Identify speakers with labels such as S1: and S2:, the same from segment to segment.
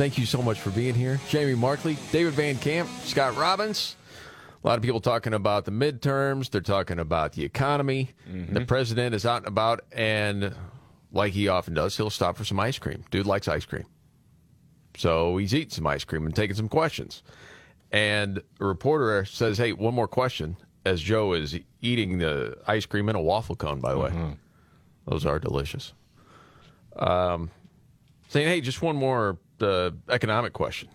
S1: Thank you so much for being here. Jamie Markley, David Van Camp, Scott Robbins. A lot of people talking about the midterms. They're talking about the economy.
S2: Mm-hmm.
S1: The president is out and about, and like he often does, he'll stop for some ice cream. Dude likes ice cream. So he's eating some ice cream and taking some questions. And a reporter says, Hey, one more question as Joe is eating the ice cream in a waffle cone, by the way.
S2: Mm-hmm.
S1: Those are delicious. Um, saying, Hey, just one more uh, economic question.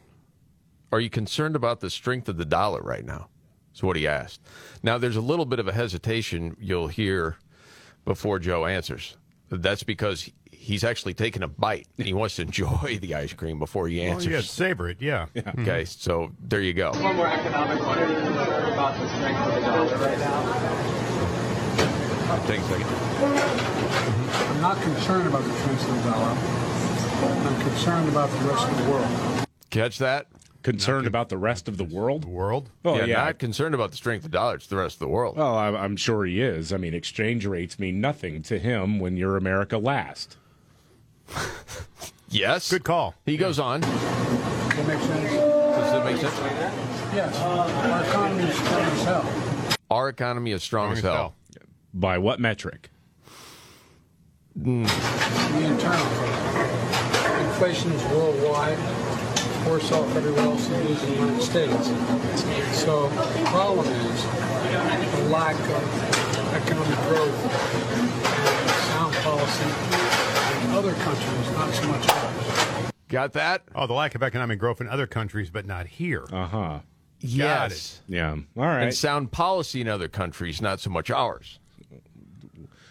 S1: Are you concerned about the strength of the dollar right now? Is what he asked. Now, there's a little bit of a hesitation you'll hear before Joe answers. That's because he's actually taking a bite and he wants to enjoy the ice cream before he
S3: Well,
S1: answers.
S3: you got to savor it, yeah.
S1: Okay, so there you go.
S4: One more economic one. Are you concerned about the strength of the dollar right now?
S1: Take a second.
S5: I'm not concerned about the strength of the dollar. I'm concerned about the rest of the world.
S1: Catch that?
S2: Concerned about the rest of the world?
S3: World?
S2: Oh,
S1: yeah,
S2: yeah.
S1: not concerned about the strength of the dollar. It's the rest of the world.
S2: Well, I'm, I'm sure he is. I mean, exchange rates mean nothing to him when you're America last.
S1: Yes.
S3: Good call.
S1: He goes on.
S5: Does that make sense?
S1: Does that make sense?
S5: Yes. Our economy is strong as hell.
S1: Our economy is strong, as hell.
S2: By what metric?
S5: The internal. Inflation is worldwide. Worse off everywhere else than in the United States. So the problem is the lack of economic growth and sound policy in other countries, not so much ours.
S1: Got that?
S3: Oh, the lack of economic growth in other countries, but not here.
S2: Uh huh.
S3: Got
S1: Yes.
S2: Yeah. All right.
S1: And sound policy in other countries, not so much ours.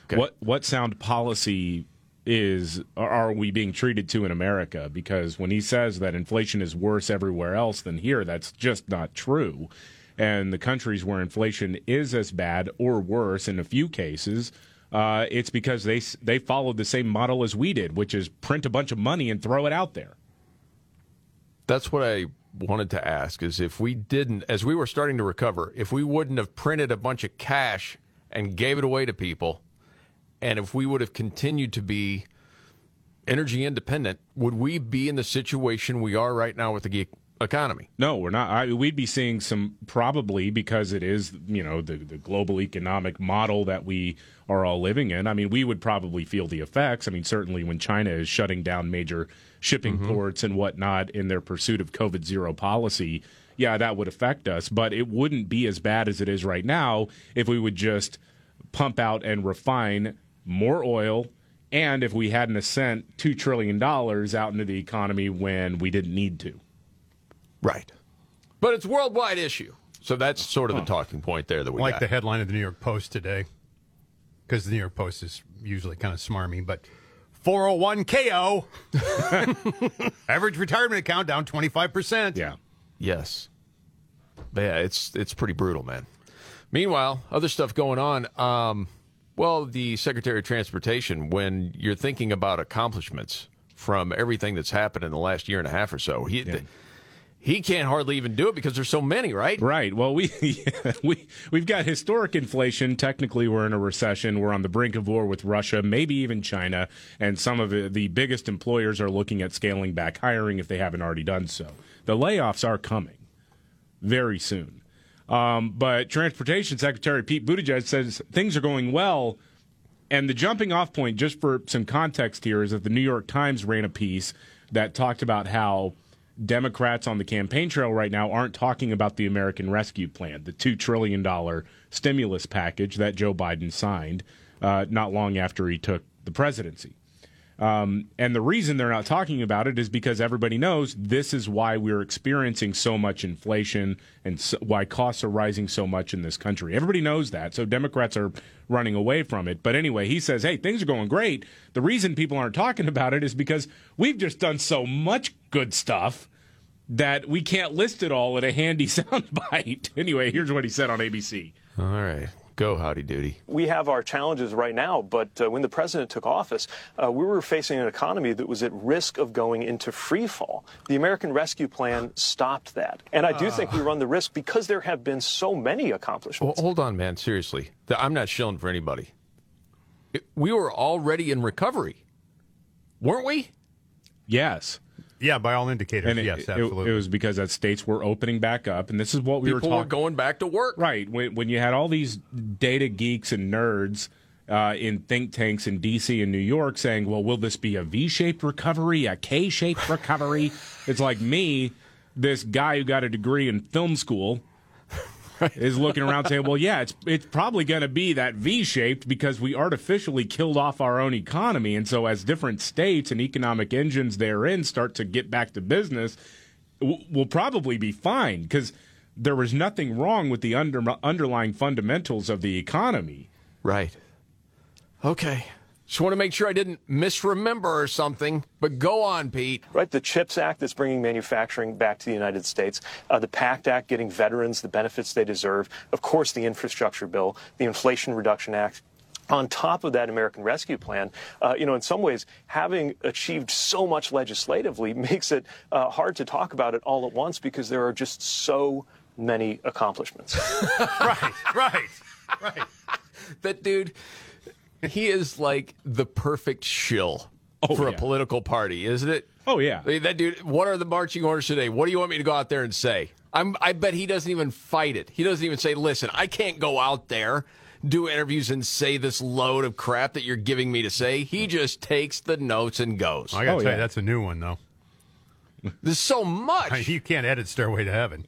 S1: Okay.
S2: What what sound policy is are we being treated to in America? Because when he says that inflation is worse everywhere else than here, that's just not true. And the countries where inflation is as bad or worse in a few cases, uh, it's because they they followed the same model as we did, which is print a bunch of money and throw it out there.
S1: That's what I wanted to ask is if we didn't, as we were starting to recover, if we wouldn't have printed a bunch of cash and gave it away to people, and if we would have continued to be energy independent, would we be in the situation we are right now with the economy?
S2: No, we're not. I, we'd be seeing some probably because it is you know the the global economic model that we are all living in. I mean, we would probably feel the effects. I mean, certainly when China is shutting down major shipping mm-hmm. ports and whatnot in their pursuit of COVID zero policy. Yeah, that would affect us, but it wouldn't be as bad as it is right now if we would just pump out and refine more oil and if we hadn't sent $2 trillion out into the economy when we didn't need to.
S1: Right. But it's a worldwide issue. So that's sort of the talking point there that we
S3: like
S1: got.
S3: the headline of the New York Post today, because the New York Post is usually kind of smarmy, but 401 KO, average retirement account down 25%.
S2: Yeah.
S1: Yes. But yeah, it's it's pretty brutal, man. Meanwhile, other stuff going on. Um, well, the Secretary of Transportation, when you're thinking about accomplishments from everything that's happened in the last year and a half or so, he he can't hardly even do it because there's so many, right?
S2: Right. Well, we we we've got historic inflation. Technically, we're in a recession. We're on the brink of war with Russia, maybe even China, and some of the, the biggest employers are looking at scaling back hiring if they haven't already done so. The layoffs are coming very soon. Um, but Transportation Secretary Pete Buttigieg says things are going well. And the jumping off point, just for some context here, is that the New York Times ran a piece that talked about how Democrats on the campaign trail right now aren't talking about the American Rescue Plan, the $2 trillion stimulus package that Joe Biden signed uh, not long after he took the presidency. Um, and the reason they're not talking about it is because everybody knows this is why we're experiencing so much inflation and so, why costs are rising so much in this country. Everybody knows that. So Democrats are running away from it. But anyway, he says, hey, things are going great. The reason people aren't talking about it is because we've just done so much good stuff that we can't list it all in a handy soundbite. anyway, here's what he said on ABC.
S1: All right. Go, howdy doody.
S6: We have our challenges right now, but uh, when the president took office, uh, we were facing an economy that was at risk of going into free fall. The American Rescue Plan stopped that. And I do think we run the risk because there have been so many accomplishments.
S1: Well, hold on, man. Seriously. I'm not shilling for anybody. We were already in recovery, weren't we?
S2: Yes.
S3: Yeah, by all indicators,
S2: and it,
S3: yes,
S2: it-
S3: absolutely.
S2: It, was because that states were opening back up, and this is what we
S1: People
S2: were
S1: were
S2: talking.
S1: going back to work.
S2: Right. When, when you had all these data geeks and nerds uh, in think tanks in D.C. and New York saying, well, will this be a V shaped recovery, a K shaped recovery? it's like me, this guy who got a degree in film school. Is looking around saying, "Well, yeah, it's it's probably going to be that V-shaped because we artificially killed off our own economy, and so as different states and economic engines therein start to get back to business, we'll probably be fine because there was nothing wrong with the under, underlying fundamentals of the economy.
S1: Right. Okay. Just want to make sure I didn't misremember or something, but go on, Pete.
S6: Right, the CHIPS Act that's bringing manufacturing back to the United States, uh, the PACT Act getting veterans the benefits they deserve, of course, the infrastructure bill, the Inflation Reduction Act. On top of that American Rescue Plan, uh, you know, in some ways, having achieved so much legislatively makes it uh, hard to talk about it all at once because there are just so many accomplishments.
S3: right, right, right.
S1: That dude, he is like the perfect shill oh, for
S2: yeah.
S1: a political party, isn't it?
S2: Oh yeah.
S1: I mean, That dude, what are the marching orders today? What do you want me to go out there and say? I'm, I bet he doesn't even fight it. He doesn't even say, listen, I can't go out there, do interviews, and say this load of crap that you're giving me to say. He just takes the notes and goes.
S3: I got to
S2: Oh,
S3: tell
S2: yeah.
S3: you, that's a new one, though.
S1: There's so much.
S3: You can't edit Stairway to Heaven.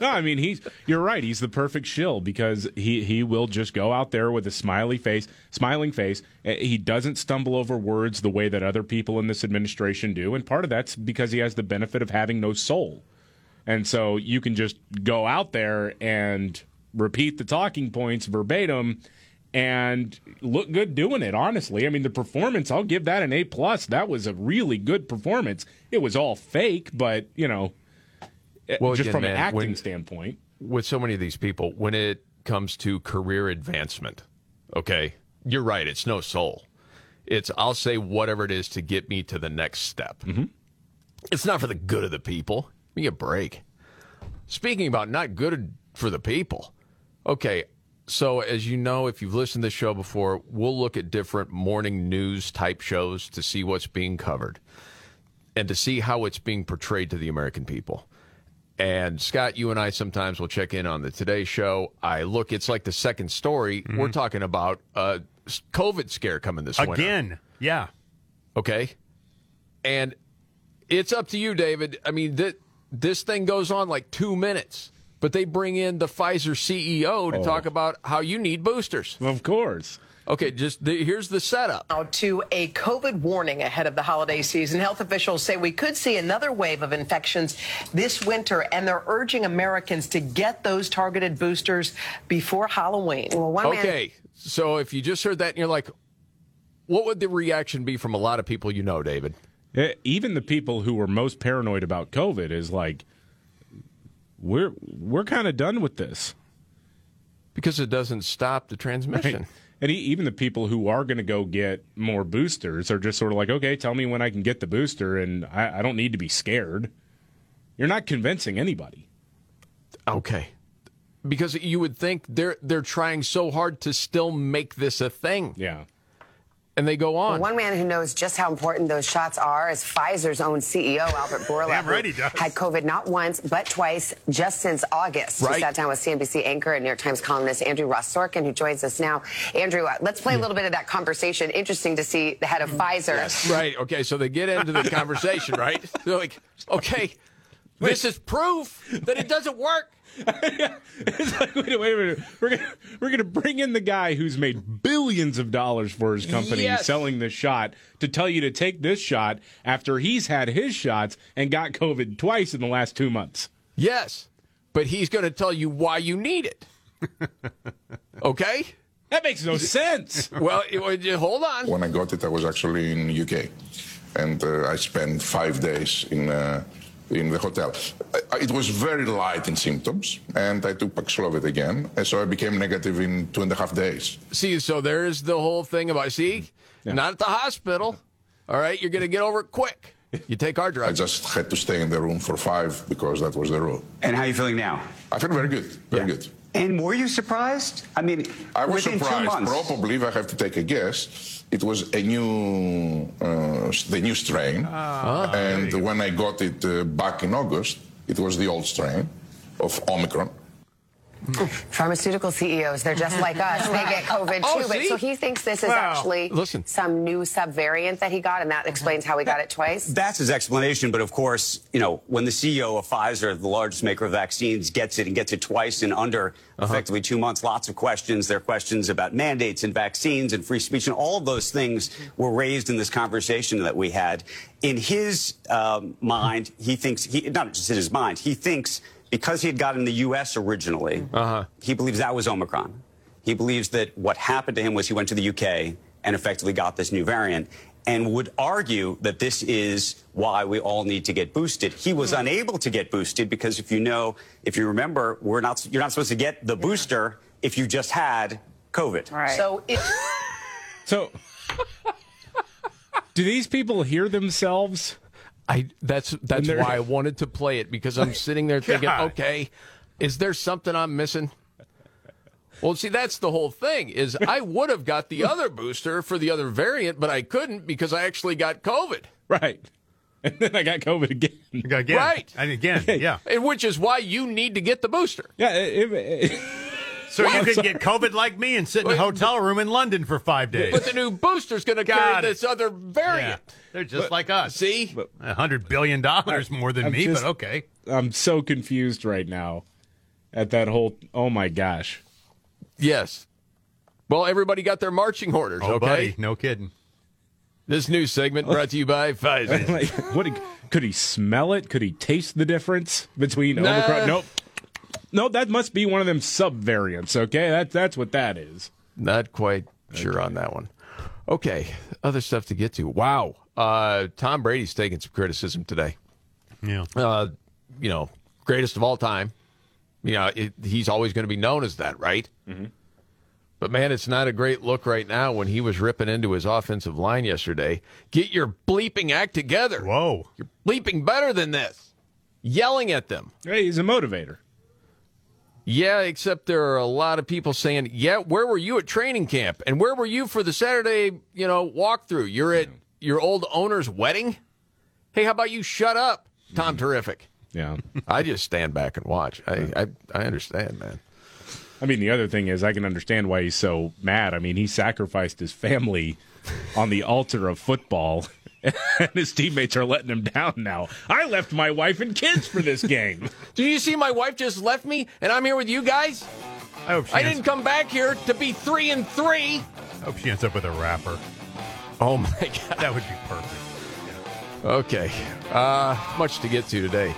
S2: No, I mean he's you're right. He's the perfect shill because he he will just go out there with a smiley face, smiling face. Uh, He doesn't stumble over words the way that other people in this administration do, and part of that's because he has the benefit of having no soul. And so you can just go out there and repeat the talking points verbatim and look good doing it honestly i mean the performance i'll give that an a plus that was a really good performance it was all fake but you know
S1: Well,
S2: just
S1: again,
S2: from an acting
S1: when-
S2: standpoint
S1: with so many of these people, when it comes to career advancement, okay, you're right. It's no soul. It's I'll say whatever it is to get me to the next step. Mm-hmm. It's not for the good of the people. Give me a break. Speaking about not good for the people, okay. So as you know, if you've listened to this show before, we'll look at different morning news type shows to see what's being covered and to see how it's being portrayed to the American people. And Scott, you and I sometimes will check in on the Today Show. I look, it's like the second story. Mm-hmm. We're talking about a COVID scare coming this winter.
S3: Again. Yeah.
S1: Okay. And it's up to you, David. I mean, th- this thing goes on like two minutes, but they bring in the Pfizer CEO to talk about how you need boosters.
S2: of course
S1: Okay, just the, here's the setup.
S7: Now to a COVID warning ahead of the holiday season. Health officials say we could see another wave of infections this winter, and they're urging Americans to get those targeted boosters before Halloween. Well, one man-
S1: Okay, so if you just heard that and you're like, what would the reaction be from a lot of people you know, David?
S2: Eh, even the people who were most paranoid about covid is like we're we're kind of done with this
S1: Because it doesn't stop the transmission.
S2: Right. And e- even the people who are going to go get more boosters are just sort of like, okay, tell me when I can get the booster, and I, I don't need to be scared. You're not convincing anybody.
S1: Okay. Because you would think they're they're trying so hard to still make this a thing.
S2: Yeah.
S1: And they go on.
S8: One man who knows just how important those shots are is Pfizer's own CEO, Albert Bourla,
S3: Damn right
S8: who
S3: he does.
S8: had COVID not once, but twice just since August.
S1: Right.
S8: We sat down with CNBC anchor and New York Times columnist Andrew Ross Sorkin, who joins us now. Andrew, uh, let's play a little bit of that conversation. Interesting to see the head of Pfizer.
S1: Right. Okay. So they get into the conversation, right? They're like, okay, this is proof that it doesn't work.
S2: It's like, wait, a- wait a minute. We're gonna we're gonna bring in the guy who's made billions of dollars for his company
S1: Yes.
S2: selling this shot to tell you to take this shot after he's had his shots and got COVID twice in the last two months.
S1: Yes, but he's going to tell you why you need it. Okay.
S2: That makes no sense.
S1: Well, it- well, hold on.
S9: When I got it, I was actually in UK, and uh, I spent five days in uh, in the hotel. I, it was very light in symptoms, and I took Paxlovid again, and so I became negative in two and a half days.
S1: See, so there's the whole thing about see, not at the hospital. All right, you're going to get over it quick. You take our
S9: drive.
S1: I
S9: just had to stay in the room for five because that was the rule.
S10: And how are you feeling now?
S9: I feel very good, very good.
S10: And were you surprised? I mean,
S9: I was
S10: within two
S9: surprised.
S10: months.
S9: Probably, if I have to take a guess, it was a new, uh, the new strain.
S1: Ah.
S9: and when I got it uh, back in August, it was the old strain of Omicron.
S8: Pharmaceutical CEOs, they're just like us. They get COVID too.
S1: Oh,
S8: but
S1: see?
S8: so he thinks this is
S3: Wow.
S8: actually
S1: Listen.
S8: some new subvariant that he got, and that explains how he got it twice.
S10: That's his explanation, but of course, you know, when the CEO of Pfizer, the largest maker of vaccines, gets it and gets it twice in under effectively two months, lots of questions. There are questions about mandates and vaccines and free speech, and all of those things were raised in this conversation that we had. In his um, mind, he thinks, he, not just in his mind, he thinks because he had gotten in the U.S. originally, uh-huh. he believes that was Omicron. He believes that what happened to him was he went to the UK and effectively got this new variant and would argue that this is why we all need to get boosted. He was hmm. unable to get boosted because if you know, if you remember, we're not you're not supposed to get the booster if you just had COVID.
S8: Right.
S7: So it,
S2: So, do these people hear themselves?
S1: I that's that's
S2: they're-
S1: why I wanted to play it because I'm sitting there thinking,
S3: God.
S1: okay, is there something I'm missing? Well, see, that's the whole thing. Is I would have got the other booster for the other variant, but I couldn't because I actually got COVID.
S2: Right. And then I got COVID again.
S3: Again.
S1: Right.
S3: And again, yeah.
S1: And which is why you need to get the booster.
S2: Yeah. it- it-
S3: So you could get COVID like me and sit in a hotel room in London for five days.
S1: But the new booster's going to
S3: Got
S1: carry
S3: it.
S1: this other
S3: yeah.
S1: variant.
S3: They're just like us.
S1: See,
S3: A hundred billion dollars more than
S2: I'm
S3: me,
S2: just-
S3: but okay.
S2: I'm so confused right now at that whole. Oh my gosh.
S1: yes. Well, everybody got their marching orders.
S3: Oh,
S1: okay.
S3: buddy, no kidding.
S1: This news segment oh. brought to you by Pfizer.
S2: Like, what? Could he smell it? Could he taste the difference between
S1: Nah.
S2: Omicron? Nope. No, that must be one of them sub variants. Okay, that that's what that is.
S1: Not quite sure on that one. Okay, other stuff to get to. Wow, uh, Tom Brady's taking some criticism today.
S3: Yeah.
S1: Uh, you know, greatest of all time. You know, it, he's always going to be known as that, right? But man, it's not a great look right now when he was ripping into his offensive line yesterday. Get your bleeping act together.
S3: Whoa.
S1: You're bleeping better than this. Yelling at them.
S2: Hey, he's a motivator.
S1: Yeah, except there are a lot of people saying, "Yeah, where were you at training camp? And where were you for the Saturday, you know, walkthrough? You're at your old owner's wedding? Hey, how about you shut up, Tom mm-hmm. Terrific?"
S2: Yeah.
S1: I just stand back and watch. I I, I understand, man.
S2: I mean, the other thing is, I can understand why he's so mad. I mean, he sacrificed his family on the altar of football, and his teammates are letting him down now. I left my wife and kids for this game.
S1: Do you see my wife just left me and I'm here with you guys?
S3: I hope she,
S1: I
S3: ends,
S1: didn't come back here to be 3 and 3.
S3: I hope she ends up with a rapper.
S1: Oh my god.
S3: That would be perfect.
S1: Okay. Uh, much to get to today.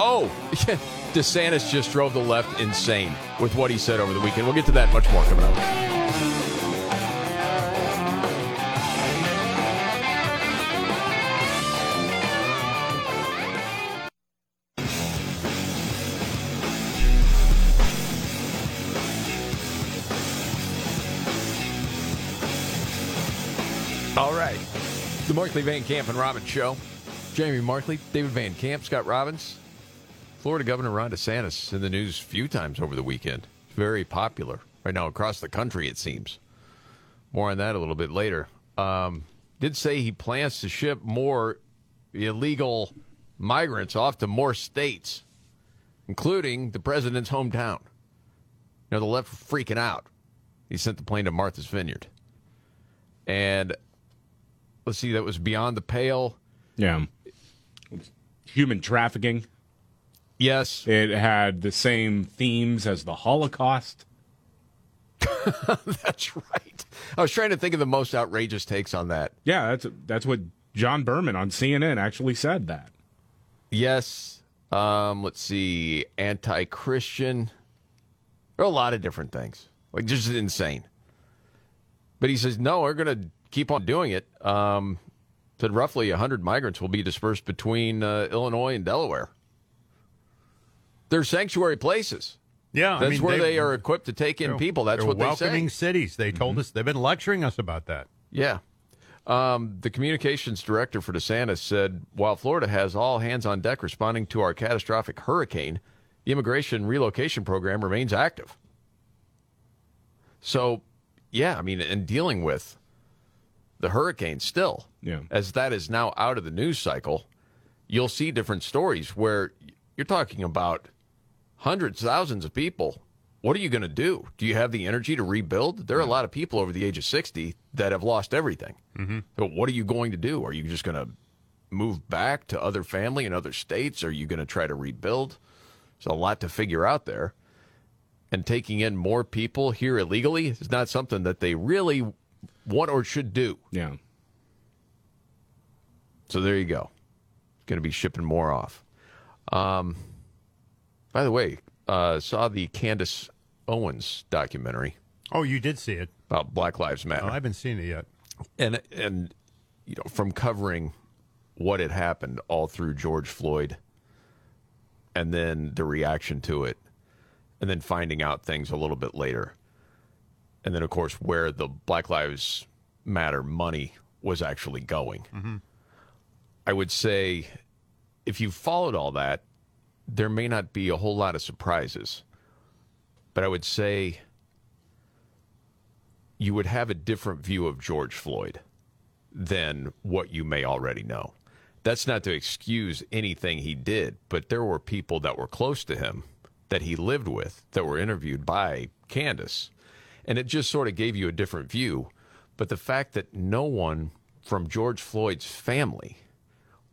S1: Oh, DeSantis just drove the left insane with what he said over the weekend. We'll get to that much more coming up. Markley Van Camp and Robbins Show. Jamie Markley, David Van Camp, Scott Robbins. Florida Governor Ron DeSantis in the news a few times over the weekend. Very popular right now across the country, it seems. More on that a little bit later. um, did say he plans to ship more illegal migrants off to more states, including the president's hometown. You know, the left freaking out. He sent the plane to Martha's Vineyard. And let's see, that was beyond the pale.
S2: Yeah. Human trafficking.
S1: Yes.
S2: It had the same themes as the Holocaust.
S1: that's right. I was trying to think of the most outrageous takes on that.
S2: Yeah, that's that's what John Berman on CNN actually said that.
S1: Yes. Um, let's see. Anti Christian. There are a lot of different things. Like, just insane. But he says, no, we're going to keep on doing it. Um, said roughly 100 migrants will be dispersed between uh, Illinois and Delaware. They're sanctuary places.
S3: Yeah,
S1: that's
S3: I mean,
S1: where
S3: they-
S1: they, are equipped to take in people. That's what they
S3: welcoming
S1: say.
S3: cities. They told us they've been lecturing us about that.
S1: Yeah. Um, the communications director for DeSantis said while Florida has all hands on deck responding to our catastrophic hurricane, the immigration relocation program remains active. So, yeah, I mean, in dealing with the hurricane still,
S2: Yeah.
S1: as that is now out of the news cycle, you'll see different stories where you're talking about hundreds, thousands of people. What are you going to do? Do you have the energy to rebuild? There are a lot of people over the age of 60 that have lost everything.
S3: Mm-hmm.
S1: So, what are you going to do? Are you just going to move back to other family in other states? Are you going to try to rebuild? There's a lot to figure out there. And taking in more people here illegally is not something that they really want or should do.
S2: Yeah.
S1: So there you go. Going to be shipping more off. Um, by the way, uh, saw the Candace Owens documentary
S3: Oh, you did see it.
S1: about Black Lives Matter.
S3: Oh, I haven't seen it yet.
S1: and and you know from covering what had happened all through George Floyd and then the reaction to it and then finding out things a little bit later and then of course where the Black Lives Matter money was actually going mm-hmm. I would say if you followed all that there may not be a whole lot of surprises but I would say you would have a different view of George Floyd than what you may already know. That's not to excuse anything he did, but there were people that were close to him that he lived with that were interviewed by Candace. And it just sort of gave you a different view. But the fact that no one from George Floyd's family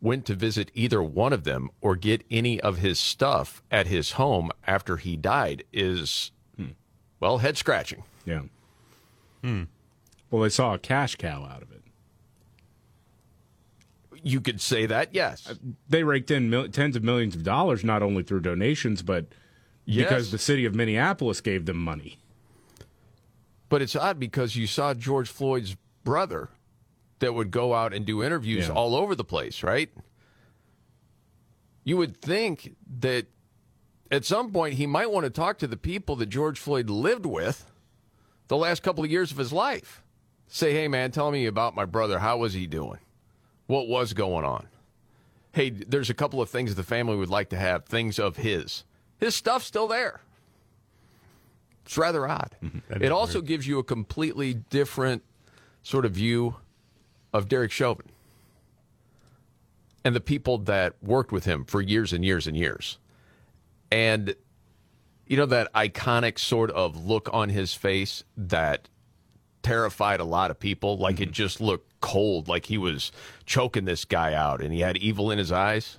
S1: went to visit either one of them or get any of his stuff at his home after he died is, well, head scratching.
S2: Yeah. Hmm. Well, they saw a cash cow out of it.
S1: You could say that, yes.
S2: They raked in mil- tens of millions of dollars, not only through donations, but because the city of Minneapolis gave them money.
S1: But it's odd because you saw George Floyd's brother that would go out and do interviews
S2: Yeah.
S1: all over the place, right? You would think that at some point he might want to talk to the people that George Floyd lived with the last couple of years of his life. Say, hey, man, tell me about my brother. How was he doing? What was going on? Hey, there's a couple of things the family would like to have, things of his. His stuff's still there. It's rather odd.
S3: Mm-hmm.
S1: it also
S3: weird.
S1: gives you a completely different sort of view of Derek Chauvin and the people that worked with him for years and years and years. And you know that iconic sort of look on his face that terrified a lot of people like it just looked cold like he was choking this guy out and he had evil in his eyes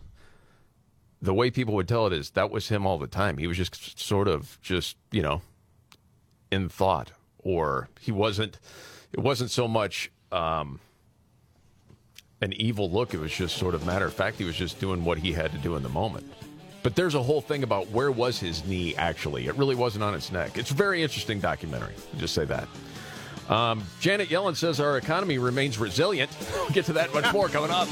S1: the way people would tell it is that was him all the time he was just sort of just you know in thought or he wasn't it wasn't so much um an evil look it was just sort of matter of fact he was just doing what he had to do in the moment. But there's a whole thing about where was his knee actually? It really wasn't on his neck. It's a very interesting documentary just say that. Um, janet yellen says our economy remains resilient. We'll get to that much more coming up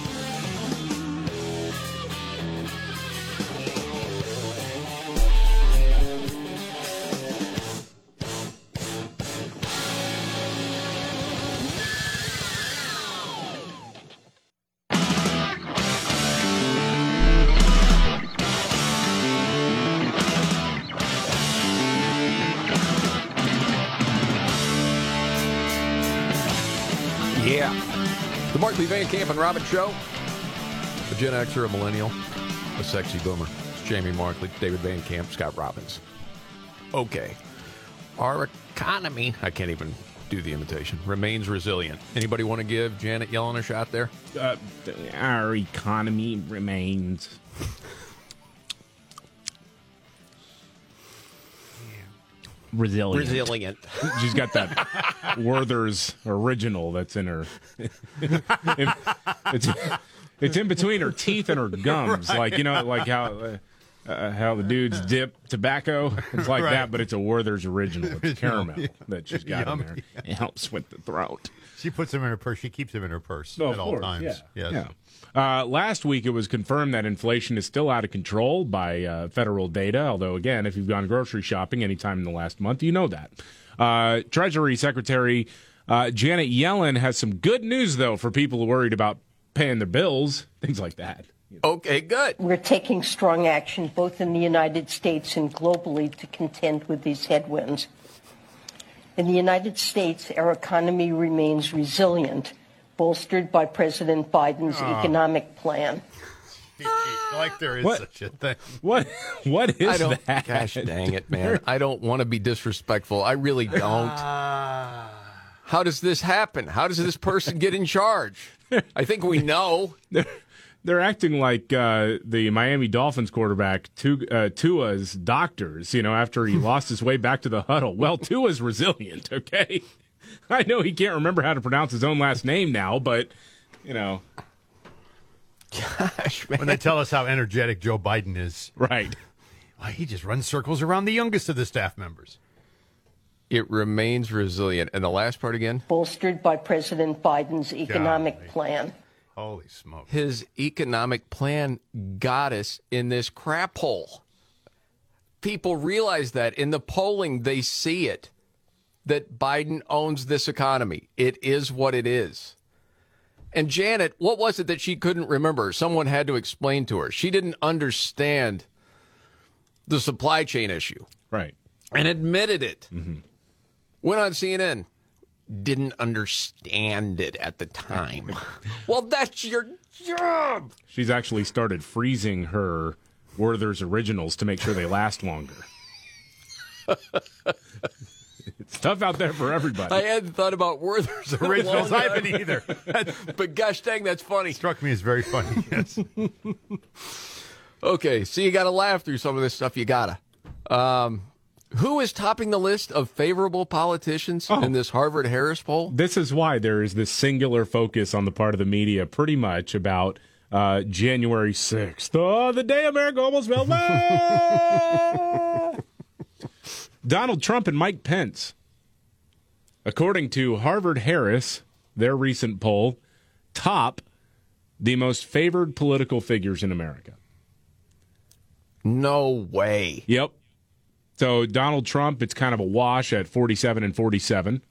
S1: Van Camp and Robin Show. A Gen Xer, a millennial, a sexy boomer. It's Jamie Markley, David Van Camp, Scott Robbins. Okay. Our economy, I can't even do the imitation, remains resilient. Anybody want to give Janet Yellen a shot there?
S2: Uh, our economy remains. Resilient.
S1: Resilient.
S2: She's got that Werther's original that's in her. it's, it's in between her teeth and her gums,
S3: Right.
S2: like you know, like how uh, uh, how the dudes dip tobacco. It's like
S3: Right.
S2: that, but it's a Werther's original. It's caramel
S3: yeah.
S2: that she's got
S3: Yum,
S2: in there.
S3: yeah.
S2: It helps with the throat.
S3: She puts them in her purse. She keeps them in her purse
S2: Oh,
S3: at
S2: of
S3: all
S2: course,
S3: times.
S2: Yeah.
S3: Yes.
S2: yeah. Uh, last week, it was confirmed that inflation is still out of control by uh, federal data. Although, again, if you've gone grocery shopping anytime in the last month, you know that. Uh, Treasury Secretary uh, Janet Yellen has some good news, though, for people worried about paying their bills, things like that.
S1: Okay, good.
S11: We're taking strong action both in the United States and globally to contend with these headwinds. In the United States, our economy remains resilient, bolstered by President Biden's
S3: Ah.
S11: economic plan.
S3: like there is
S2: What?
S3: such a thing.
S2: What? What is
S1: I don't,
S2: that?
S1: Gosh dang it, man. I don't want to be disrespectful. I really don't. How does this happen? How does this person get in charge? I think we know.
S2: They're, they're acting like uh, the Miami Dolphins quarterback Tu- uh, Tua's doctors, you know, after he lost his way back to the huddle. Well, Tua's resilient, okay? I know he can't remember how to pronounce his own last name now, but, you know.
S1: Gosh, man.
S3: When they tell us how energetic Joe Biden is,
S2: Right.
S3: why he just runs circles around the youngest of the staff members.
S1: It remains resilient. And the last part again?
S11: Bolstered by President Biden's economic
S3: Golly.
S11: plan.
S3: Holy smoke!
S1: His economic plan got us in this crap hole. People realize that in the polling, they see it that Biden owns this economy. It is what it is. And Janet, what was it that she couldn't remember? Someone had to explain to her. She didn't understand the supply chain issue
S2: Right.
S1: and admitted it. Mm-hmm. Went on CNN. Didn't understand it at the time. well, that's your job.
S2: She's actually started freezing her Werther's originals to make sure they last longer. it's tough out there for everybody.
S1: I hadn't thought about Werther's
S3: Originals,
S1: alone.
S3: I either.
S1: but gosh dang, that's funny.
S3: Struck me as very funny. Yes.
S1: Okay, so you got to laugh through some of this stuff. You gotta. Um, who is topping the list of favorable politicians
S2: Oh.
S1: in this Harvard Harris poll?
S2: This is why there is this singular focus on the part of the media, pretty much about uh, January 6th. Oh, the day America almost fell. Donald Trump and Mike Pence. According to Harvard Harris, their recent poll, top the most favored political figures in America.
S1: No way.
S2: Yep. So Donald Trump, it's kind of a wash at 47 and 47.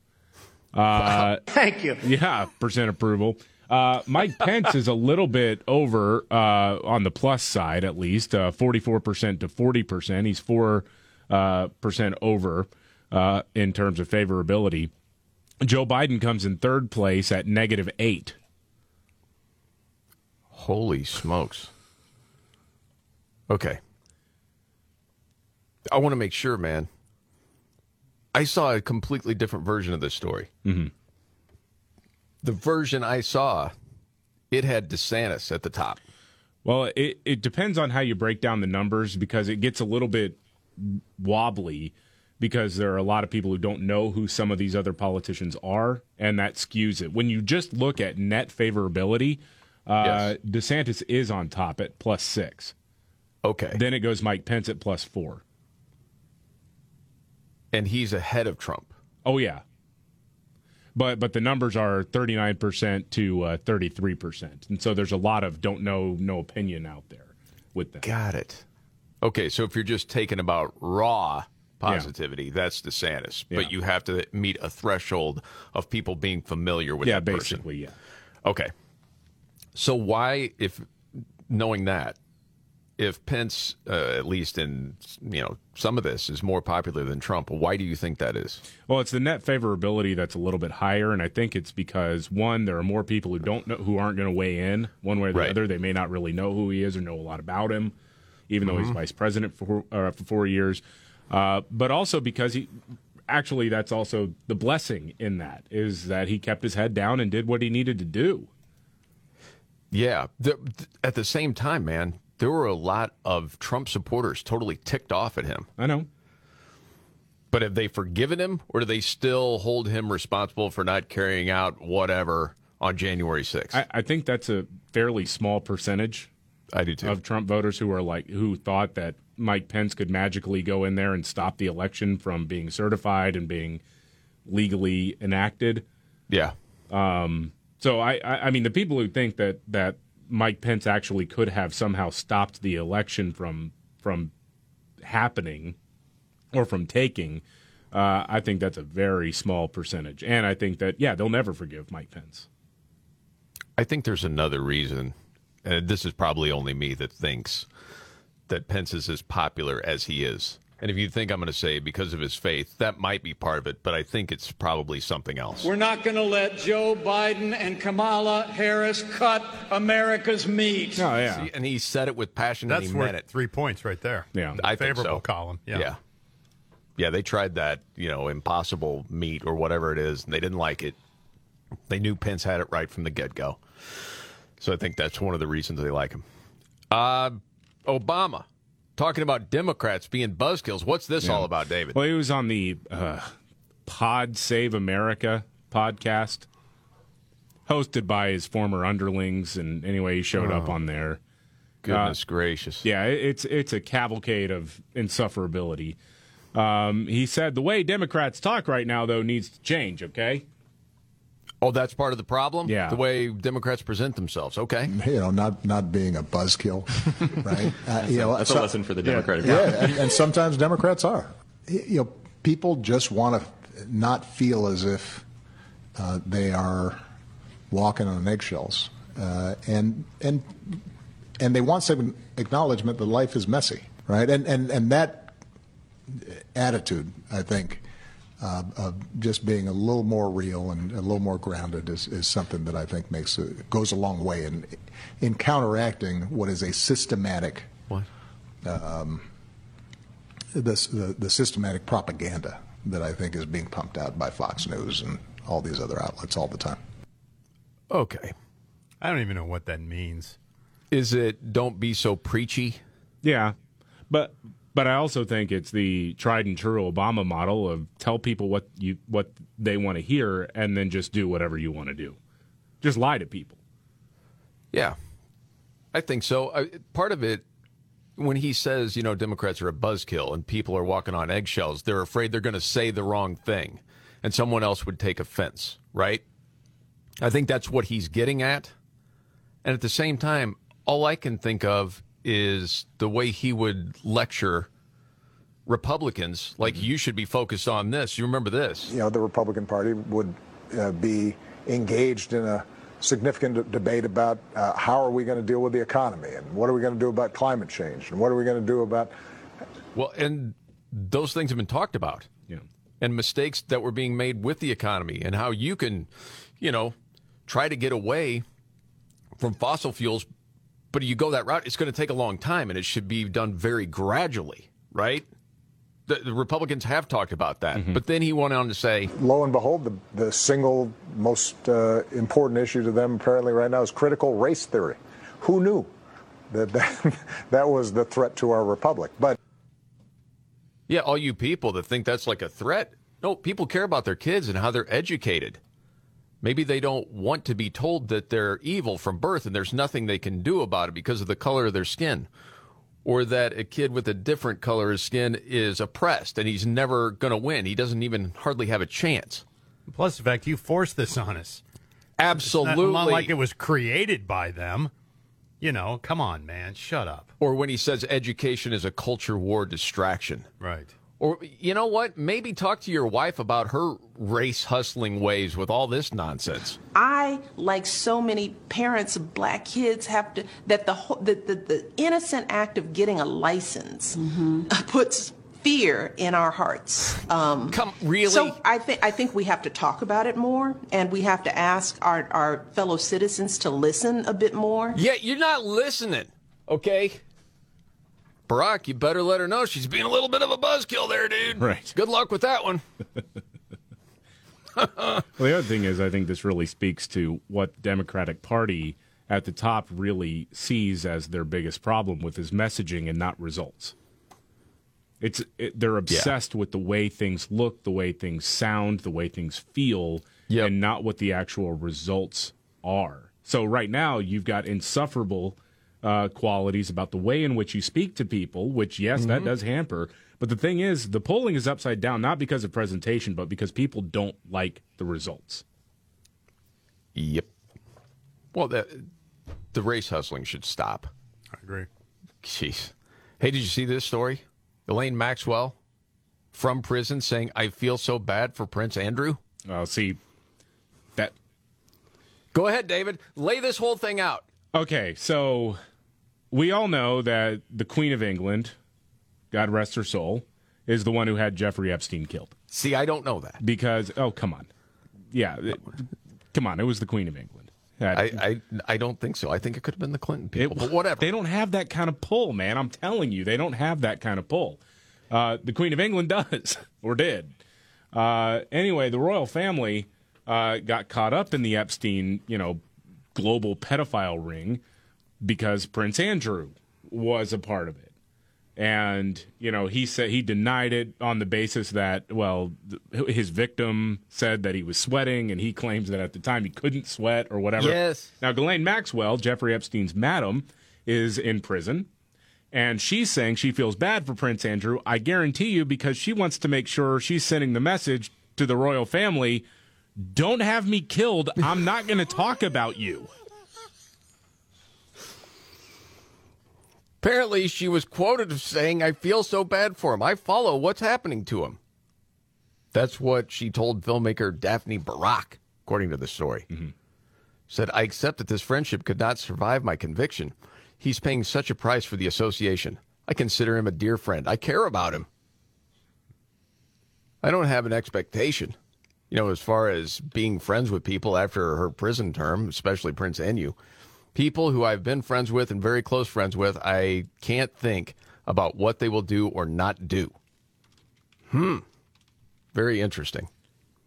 S2: Uh,
S11: Thank you.
S2: yeah, percent approval. Uh, Mike Pence is a little bit over uh, on the plus side, at least uh, 44% to 40%. He's 4% uh, percent over uh, in terms of favorability. Joe Biden comes in third place at negative 8.
S1: Holy smokes. Okay. I want to make sure, man. I saw a completely different version of this story.
S2: Mm-hmm.
S1: The version I saw, it had DeSantis at the top.
S2: Well, it, it depends on how you break down the numbers because it gets a little bit wobbly because there are a lot of people who don't know who some of these other politicians are, and that skews it. When you just look at net favorability, uh, DeSantis is on top at plus six.
S1: Okay.
S2: Then it goes Mike Pence at plus four.
S1: And he's ahead of Trump.
S2: Oh, yeah. But but the numbers are 39% to uh, 33%. And so there's a lot of don't know, no opinion out there with that.
S1: Got it. Okay, so if you're just taking about raw positivity, that's DeSantis.
S2: Yeah.
S1: But you have to meet a threshold of people being familiar with
S2: Yeah,
S1: that person.
S2: basically, yeah.
S1: Okay. So why, if knowing that, if Pence, uh, at least in you know some of this, is more popular than Trump. Why do you think that is?
S2: Well, it's the net favorability that's a little bit higher, and I think it's because one, there are more people who don't know who aren't going to weigh in one way or the
S1: Right.
S2: other. They may not really know who he is or know a lot about him, even though he's
S1: Mhm.
S2: vice president for uh, for four years. Uh, but also because he actually that's also the blessing in that is that he kept his head down and did what he needed to do.
S1: Yeah. The, th- at the same time, man, there were a lot of Trump supporters totally ticked off at him.
S2: I know.
S1: But have they forgiven him, or do they still hold him responsible for not carrying out whatever on January 6th?
S2: I, I think that's a fairly small percentage.
S1: I do too.
S2: Of Trump voters who are like who thought that Mike Pence could magically go in there and stop the election from being certified and being legally enacted.
S1: Yeah.
S2: Um. So I, I, I mean, the people who think that that Mike Pence actually could have somehow stopped the election from from happening or from taking, uh, I think that's a very small percentage. And I think that yeah, they'll never forgive Mike Pence.
S1: I think there's another reason, and this is probably only me that thinks that Pence is as popular as he is. And if you think I'm going to say because of his faith, that might be part of it, but I think it's probably something else.
S12: We're not going to let Joe Biden and Kamala Harris cut America's meat.
S2: Oh
S1: See, and he said it with passion
S3: That's
S1: and he
S3: worth
S1: meant it.
S3: three points right there.
S2: Yeah,
S1: I think
S3: favorable
S1: so.
S3: column. Yeah.
S1: yeah. Yeah, they tried that, you know, impossible meat or whatever it is, and they didn't like it. They knew Pence had it right from the get go. So I think that's one of the reasons they like him. Uh, Obama talking about Democrats being buzzkills. What's this
S2: Yeah.
S1: all about, David?
S2: Well, he was on the uh, Pod Save America podcast, hosted by his former underlings, and anyway, he showed up
S1: Oh,
S2: on there.
S1: goodness
S2: Uh,
S1: gracious!
S2: Yeah, it's it's a cavalcade of insufferability. Um, he said the way Democrats talk right now, though, needs to change. Okay.
S1: Oh, that's part of the problem.
S2: Yeah.
S1: the way Democrats present themselves. Okay,
S13: you know, not not being a buzzkill, right? Uh, you know,
S14: That's a lesson for the Democratic
S13: Yeah,
S14: Party.
S13: and, and sometimes Democrats are. You know, people just want to not feel as if uh, they are walking on eggshells, uh, and and and they want some acknowledgement that life is messy, right? And and and that attitude, I think. Uh, of just being a little more real and a little more grounded is, is something that I think makes a, goes a long way in in counteracting what is a systematic
S1: what
S13: um, this the, the systematic propaganda that I think is being pumped out by Fox News and all these other outlets all the time.
S1: okay.
S3: I don't even know what that means.
S1: Is it don't be so preachy?
S2: Yeah, but but I also think it's the tried and true Obama model of tell people what you what they want to hear and then just do whatever you want to do. Just lie to people.
S1: Yeah, I think so. I, part of it, when he says, you know, Democrats are a buzzkill and people are walking on eggshells, they're afraid they're going to say the wrong thing and someone else would take offense, right? I think that's what he's getting at. And at the same time, all I can think of is the way he would lecture Republicans, like you should be focused on this. You remember this?
S15: you know, the Republican Party would uh, be engaged in a significant d- debate about uh, how are we going to deal with the economy and what are we going to do about climate change and what are we going to do about
S1: Well, and those things have been talked about.
S2: Yeah.
S1: And mistakes that were being made with the economy and how you can, you know, try to get away from fossil fuels, but you go that route, it's going to take a long time and it should be done very gradually, right? The, the Republicans have talked about that. But then he went on to say,
S15: lo and behold, the, the single most uh, important issue to them apparently right now is critical race theory. Who knew that that, that was the threat to our republic? But
S1: yeah, all you people that think that's like a threat. No, people care about their kids and how they're educated. Maybe they don't want to be told that they're evil from birth and there's nothing they can do about it because of the color of their skin. Or that a kid with a different color of skin is oppressed and he's never going to win. He doesn't even hardly have a chance.
S3: Plus, the fact you forced this on us.
S1: Absolutely.
S3: It's not like it was created by them. You know, come on, man, shut up.
S1: Or when he says education is a culture war distraction.
S3: Right.
S1: Or you know what? Maybe talk to your wife about her race hustling ways with all this nonsense.
S14: I, like so many parents of black kids, have to that the whole- the, the, the innocent act of getting a license puts fear in our hearts. Um,
S1: Come, really?
S14: So I think I think we have to talk about it more, and we have to ask our our fellow citizens to listen a bit more.
S1: Yeah, you're not listening, okay? Barack, you better let her know she's being a little bit of a buzzkill there, dude.
S2: Right.
S1: Good luck with that one.
S2: Well, the other thing is, I think this really speaks to what the Democratic Party at the top really sees as their biggest problem with his messaging and not results. It's it, they're obsessed with the way things look, the way things sound, the way things feel, and not what the actual results are. So right now, you've got insufferable uh, qualities about the way in which you speak to people, which yes, that
S1: Mhm.
S2: does hamper. But the thing is, the polling is upside down not because of presentation, but because people don't like the results.
S1: Yep. Well, the the race hustling should stop.
S3: I agree.
S1: Jeez. Hey, did you see this story? Ghislaine Maxwell from prison saying, "I feel so bad for Prince Andrew."
S2: Oh, see that.
S1: Go ahead, David. Lay this whole thing out.
S2: Okay, so we all know that the Queen of England, God rest her soul, is the one who had Jeffrey Epstein killed.
S1: See, I don't know that
S2: because oh, come on, yeah, it- come on, it was the Queen of England. That-
S1: I, I I don't think so. I think it could have been the Clinton people. but whatever.
S2: They don't have that kind of pull, man. I'm telling you, they don't have that kind of pull. Uh, the Queen of England does, or did. Uh, anyway, the royal family uh, got caught up in the Epstein, you know, global pedophile ring because Prince Andrew was a part of it. And, you know, he said he denied it on the basis that, well, th- his victim said that he was sweating, and he claims that at the time he couldn't sweat or whatever.
S1: Yes.
S2: Now, Ghislaine Maxwell, Jeffrey Epstein's madam, is in prison. And she's saying she feels bad for Prince Andrew. I guarantee you, because she wants to make sure she's sending the message to the royal family don't have me killed. I'm not going to talk about you.
S1: Apparently, she was quoted as saying, I feel so bad for him. I follow what's happening to him. That's what she told filmmaker Daphne Barak, according to the story. Mm-hmm. Said, I accept that this friendship could not survive my conviction. He's paying such a price for the association. I consider him a dear friend. I care about him. I don't have an expectation, you know, as far as being friends with people after her prison term, especially Prince Andrew. People who I've been friends with and very close friends with, I can't think about what they will do or not do. Hmm. Very interesting.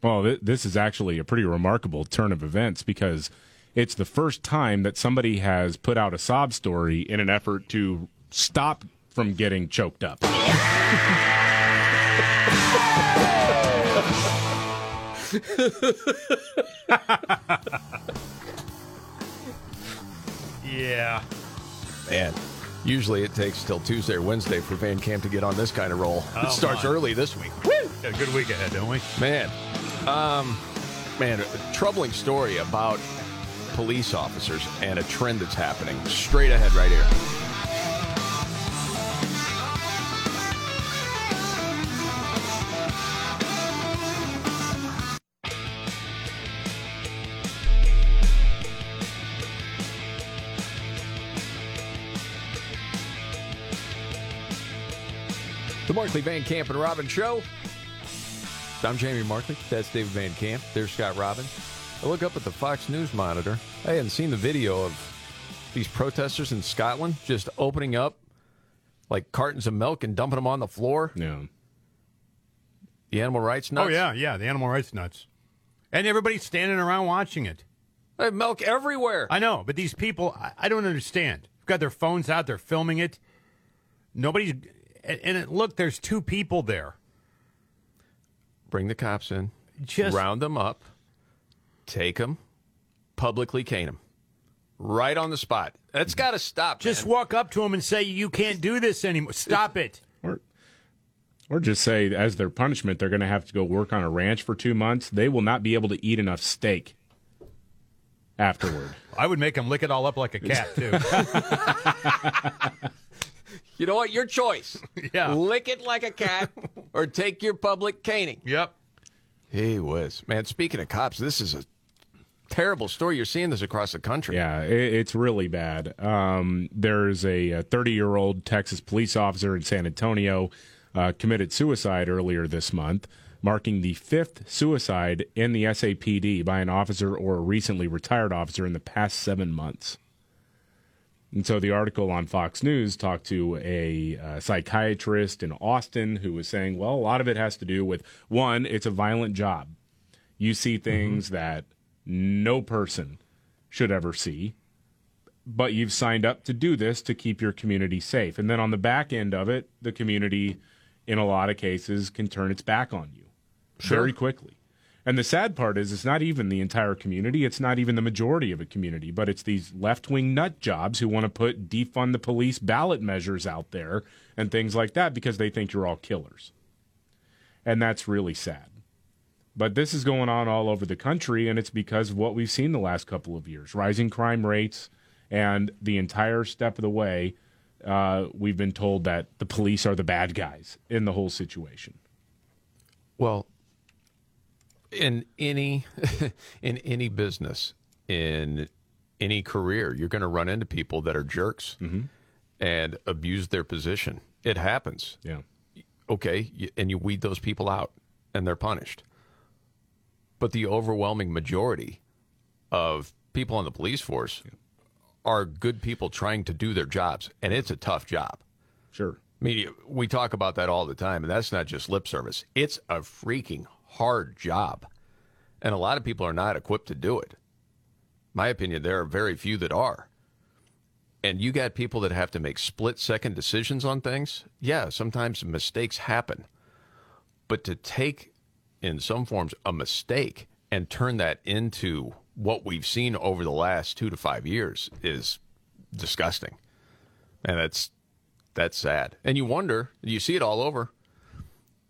S2: Well, th- this is actually a pretty remarkable turn of events because it's the first time that somebody has put out a sob story in an effort to stop from getting choked up.
S3: Yeah.
S1: Man, usually it takes till Tuesday or Wednesday for Van Camp to get on this kind of roll.
S3: Oh,
S1: it starts
S3: my.
S1: early this week.
S3: Got a good week ahead, don't we?
S1: Man, um, man, a troubling story about police officers and a trend that's happening straight ahead right here. Markley Van Camp and Robbins Show. I'm Jamie Markley. That's David Van Camp. There's Scott Robbins. I look up at the Fox News monitor. I hadn't seen the video of these protesters in Scotland just opening up like cartons of milk and dumping them on the floor.
S2: Yeah.
S1: The animal rights oh, nuts.
S3: Oh yeah, yeah, the animal rights nuts, and everybody's standing around watching it.
S1: They have milk everywhere.
S3: I know, but these people, I, I don't understand. They've got their phones out, they're filming it. Nobody's, and, and it, look, there's two people there.
S1: Bring the cops in.
S3: Just-
S1: round them up. Take them. Publicly cane them. Right on the spot. That's got to stop.
S3: Just walk up to them and say, "You can't do this anymore. Stop it."
S2: Or, or just say, as their punishment, they're going to have to go work on a ranch for two months. They will not be able to eat enough steak afterward.
S3: I would make them lick it all up like a cat too.
S1: You know what? Your choice.
S3: Yeah.
S1: Lick it like a cat or take your public caning.
S3: Yep.
S1: He was. Man, speaking of cops, this is a terrible story. You're seeing this across the country.
S2: Yeah, it, it's really bad. Um, there's a 30 year old Texas police officer in San Antonio uh, committed suicide earlier this month, marking the fifth suicide in the SAPD by an officer or a recently retired officer in the past seven months. And so the article on Fox News talked to a uh, psychiatrist in Austin who was saying, well, a lot of it has to do with one, it's a violent job. You see things mm-hmm. that no person should ever see, but you've signed up to do this to keep your community safe. And then on the back end of it, the community, in a lot of cases, can turn its back on you sure. very quickly. And the sad part is, it's not even the entire community. It's not even the majority of a community, but it's these left wing nut jobs who want to put defund the police ballot measures out there and things like that because they think you're all killers. And that's really sad. But this is going on all over the country, and it's because of what we've seen the last couple of years rising crime rates, and the entire step of the way, uh, we've been told that the police are the bad guys in the whole situation.
S1: Well, in any in any business in any career you're going to run into people that are jerks
S2: mm-hmm.
S1: and abuse their position it happens
S2: yeah
S1: okay and you weed those people out and they're punished but the overwhelming majority of people on the police force yeah. are good people trying to do their jobs and it's a tough job
S2: sure
S1: I mean, we talk about that all the time, and that's not just lip service. It's a freaking hard job. And a lot of people are not equipped to do it. My opinion, there are very few that are. And you got people that have to make split second decisions on things. Yeah, sometimes mistakes happen. But to take, in some forms, a mistake and turn that into what we've seen over the last two to five years is disgusting. And that's that's sad. And you wonder, you see it all over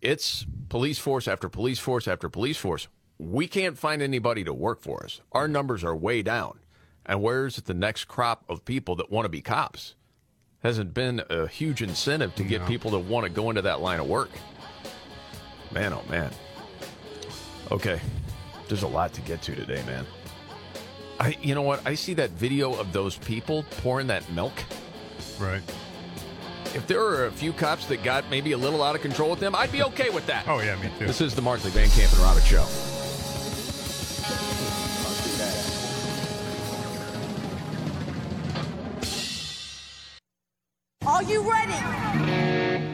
S1: it's police force after police force after police force. We can't find anybody to work for us. Our numbers are way down. And where's the next crop of people that want to be cops? Hasn't been a huge incentive to get no. people to want to go into that line of work. Man, oh man. Okay. There's a lot to get to today, man. I you know what? I see that video of those people pouring that milk.
S3: Right
S1: if there are a few cops that got maybe a little out of control with them, I'd be okay with that.
S3: Oh, yeah, me too.
S1: This is the Markley Van Camp and Robert Show.
S16: Are you ready?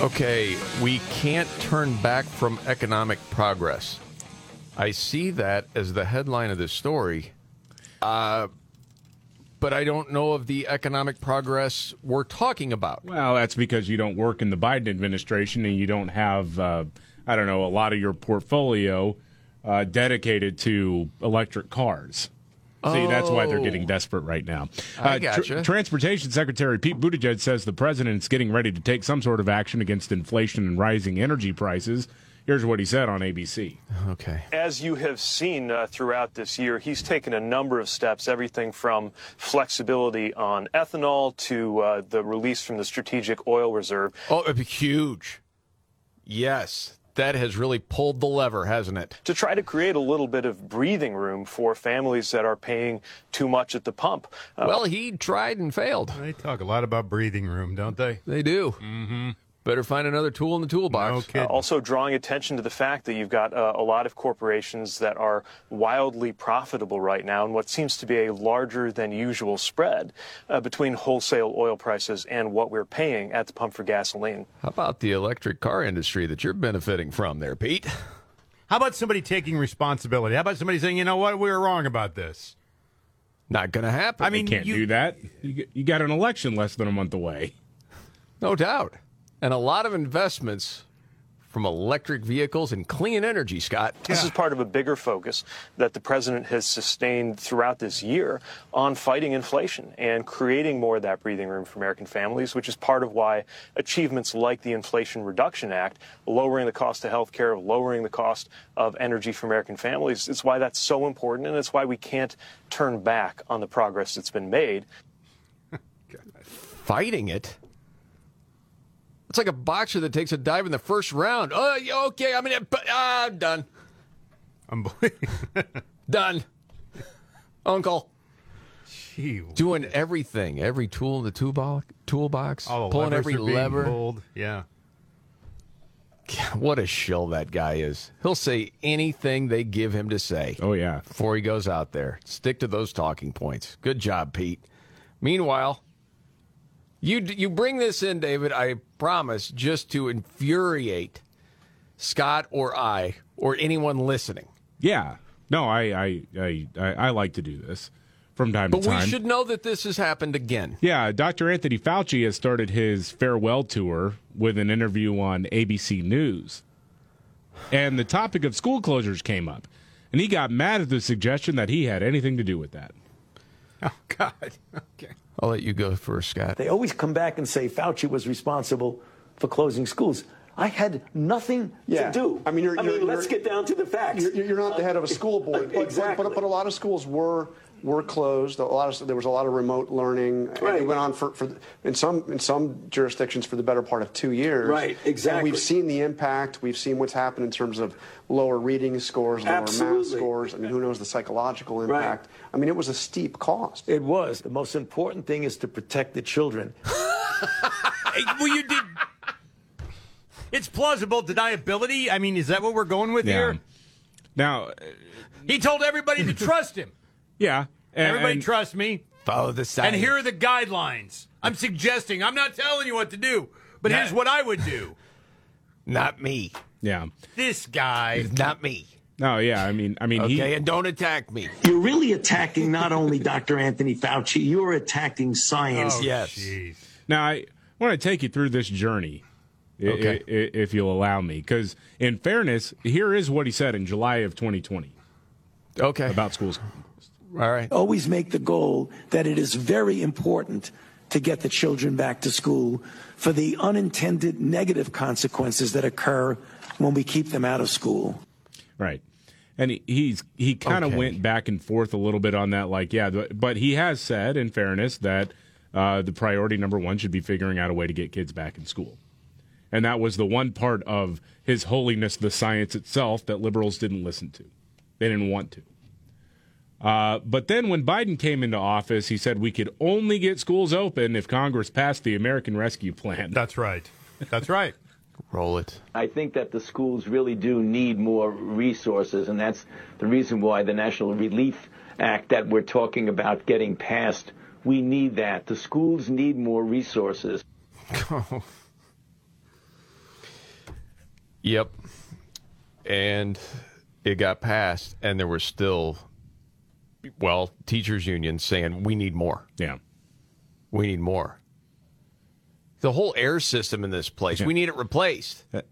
S1: Okay, we can't turn back from economic progress. I see that as the headline of this story. Uh, but I don't know of the economic progress we're talking about.
S2: Well, that's because you don't work in the Biden administration and you don't have, uh, I don't know, a lot of your portfolio uh, dedicated to electric cars. See, that's why they're getting oh. desperate right now.
S1: I uh, gotcha.
S2: Transportation Secretary Pete Buttigieg says the president's getting ready to take some sort of action against inflation and rising energy prices. Here's what he said on ABC.
S1: Okay.
S6: As you have seen uh, throughout this year, he's taken a number of steps, everything from flexibility on ethanol to uh, the release from the Strategic Oil Reserve.
S1: Oh, it'd be huge. Yes, that has really pulled the lever, hasn't it?
S6: To try to create a little bit of breathing room for families that are paying too much at the pump.
S1: Uh, well, he tried and failed.
S3: They talk a lot about breathing room, don't they?
S1: They do.
S3: Mm-hmm.
S1: Better find another tool in the toolbox.
S6: No uh, also, drawing attention to the fact that you've got uh, a lot of corporations that are wildly profitable right now, and what seems to be a larger than usual spread uh, between wholesale oil prices and what we're paying at the pump for gasoline.
S1: How about the electric car industry that you're benefiting from there, Pete?
S3: How about somebody taking responsibility? How about somebody saying, you know what, we were wrong about this?
S1: Not going to happen.
S2: I mean, you can't you, do that. You got an election less than a month away.
S1: No doubt and a lot of investments from electric vehicles and clean energy, Scott.
S6: This is part of a bigger focus that the president has sustained throughout this year on fighting inflation and creating more of that breathing room for American families, which is part of why achievements like the Inflation Reduction Act, lowering the cost of health care, lowering the cost of energy for American families, it's why that's so important and it's why we can't turn back on the progress that's been made.
S1: Fighting it? It's like a boxer that takes a dive in the first round. Oh, yeah, okay, I'm, in, ah, I'm done. done. Uncle.
S3: Gee
S1: Doing everything, every tool in the toolbox, toolbox
S3: All the
S1: pulling every
S3: are being
S1: lever.
S3: pulled. Yeah.
S1: What a shill that guy is. He'll say anything they give him to say.
S2: Oh, yeah.
S1: Before he goes out there. Stick to those talking points. Good job, Pete. Meanwhile, you you bring this in, David, I promise, just to infuriate Scott or I or anyone listening.
S2: Yeah. No, I I I, I, I like to do this from time
S1: But
S2: to time.
S1: we should know that this has happened again.
S2: Yeah, Dr. Anthony Fauci has started his farewell tour with an interview on ABC News. And the topic of school closures came up. And he got mad at the suggestion that he had anything to do with that.
S3: Oh, God. Okay.
S1: I'll let you go first, Scott.
S17: They always come back and say Fauci was responsible for closing schools. I had nothing
S18: Yeah.
S17: to do.
S18: I mean, you're-
S17: I mean,
S18: you're-
S17: let's
S18: you're-
S17: get down to the facts.
S18: You're, you're not the head of a school board, but,
S17: Exactly.
S18: but, but a lot of schools were were closed. A lot of there was a lot of remote learning. and
S17: Right.
S18: It went on for, for in some in some jurisdictions for the better part of two years.
S17: Right, Exactly.
S18: And
S17: exactly.
S18: we've seen the impact. We've seen what's happened in terms of lower reading scores, lower math scores. I mean, who knows the psychological impact? I mean, it was a steep cost.
S17: It was. The most important thing is to protect the children.
S3: well, you did. It's plausible deniability. I mean, is that what we're going with
S2: Yeah.
S3: here?
S2: Now,
S3: He told everybody to trust him.
S2: Yeah. and-
S3: everybody
S2: and-
S3: trust me.
S1: Follow the science.
S3: And here are the guidelines. I'm suggesting. I'm not telling you what to do, but here's what I would do.
S1: Not me.
S2: Yeah.
S3: This guy.
S1: Not me.
S2: No, yeah. I mean, I mean,
S1: Okay,
S2: he,
S1: and don't attack me.
S17: You're really attacking not only Dr. Anthony Fauci, you're attacking science.
S2: Oh,
S1: yes.
S2: Now, I want to take you through this journey,
S1: Okay.
S2: i- i- if you'll allow me. Because, in fairness, here is what he said in July of 2020
S1: Okay.
S2: about schools.
S1: All right.
S17: Always make the goal that it is very important to get the children back to school for the unintended negative consequences that occur when we keep them out of school.
S2: Right. And he, he's he kind of
S1: Okay.
S2: went back and forth a little bit on that. Like, yeah, but, but he has said, in fairness, that uh, the priority number one should be figuring out a way to get kids back in school. And that was the one part of his holiness, the science itself, that liberals didn't listen to. They didn't want to. Uh, but then when Biden came into office, he said we could only get schools open if Congress passed the American Rescue Plan.
S3: That's right. That's right.
S1: Roll it.
S19: I think that the schools really do need more resources, and that's the reason why the National Relief Act that we're talking about getting passed, we need that. The schools need more resources. Oh.
S1: Yep. And it got passed, and there were still, well, teachers' unions saying, we need more.
S2: Yeah.
S1: We need more. The whole air system in this place, we need it replaced. Uh,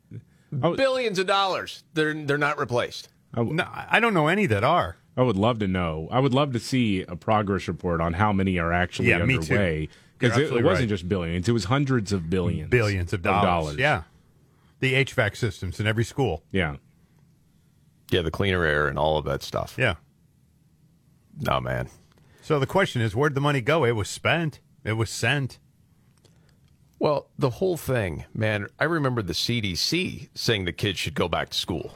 S1: billions of dollars. They're, they're not replaced.
S3: No, I don't know any that are.
S2: I would love to know. I would love to see a progress report on how many are actually
S3: Yeah, me too.
S2: underway. Because it,
S3: absolutely
S2: wasn't
S3: right.
S2: just billions; it was hundreds of billions,
S3: Billions of dollars. Yeah. The HVAC systems in every school.
S2: yeah.
S1: Yeah, the cleaner air and all of that stuff.
S3: Yeah.
S1: No, man.
S3: So the question is, where'd the money go? It was spent. It was sent.
S1: Well, the whole thing, man, I remember the CDC saying the kids should go back to school.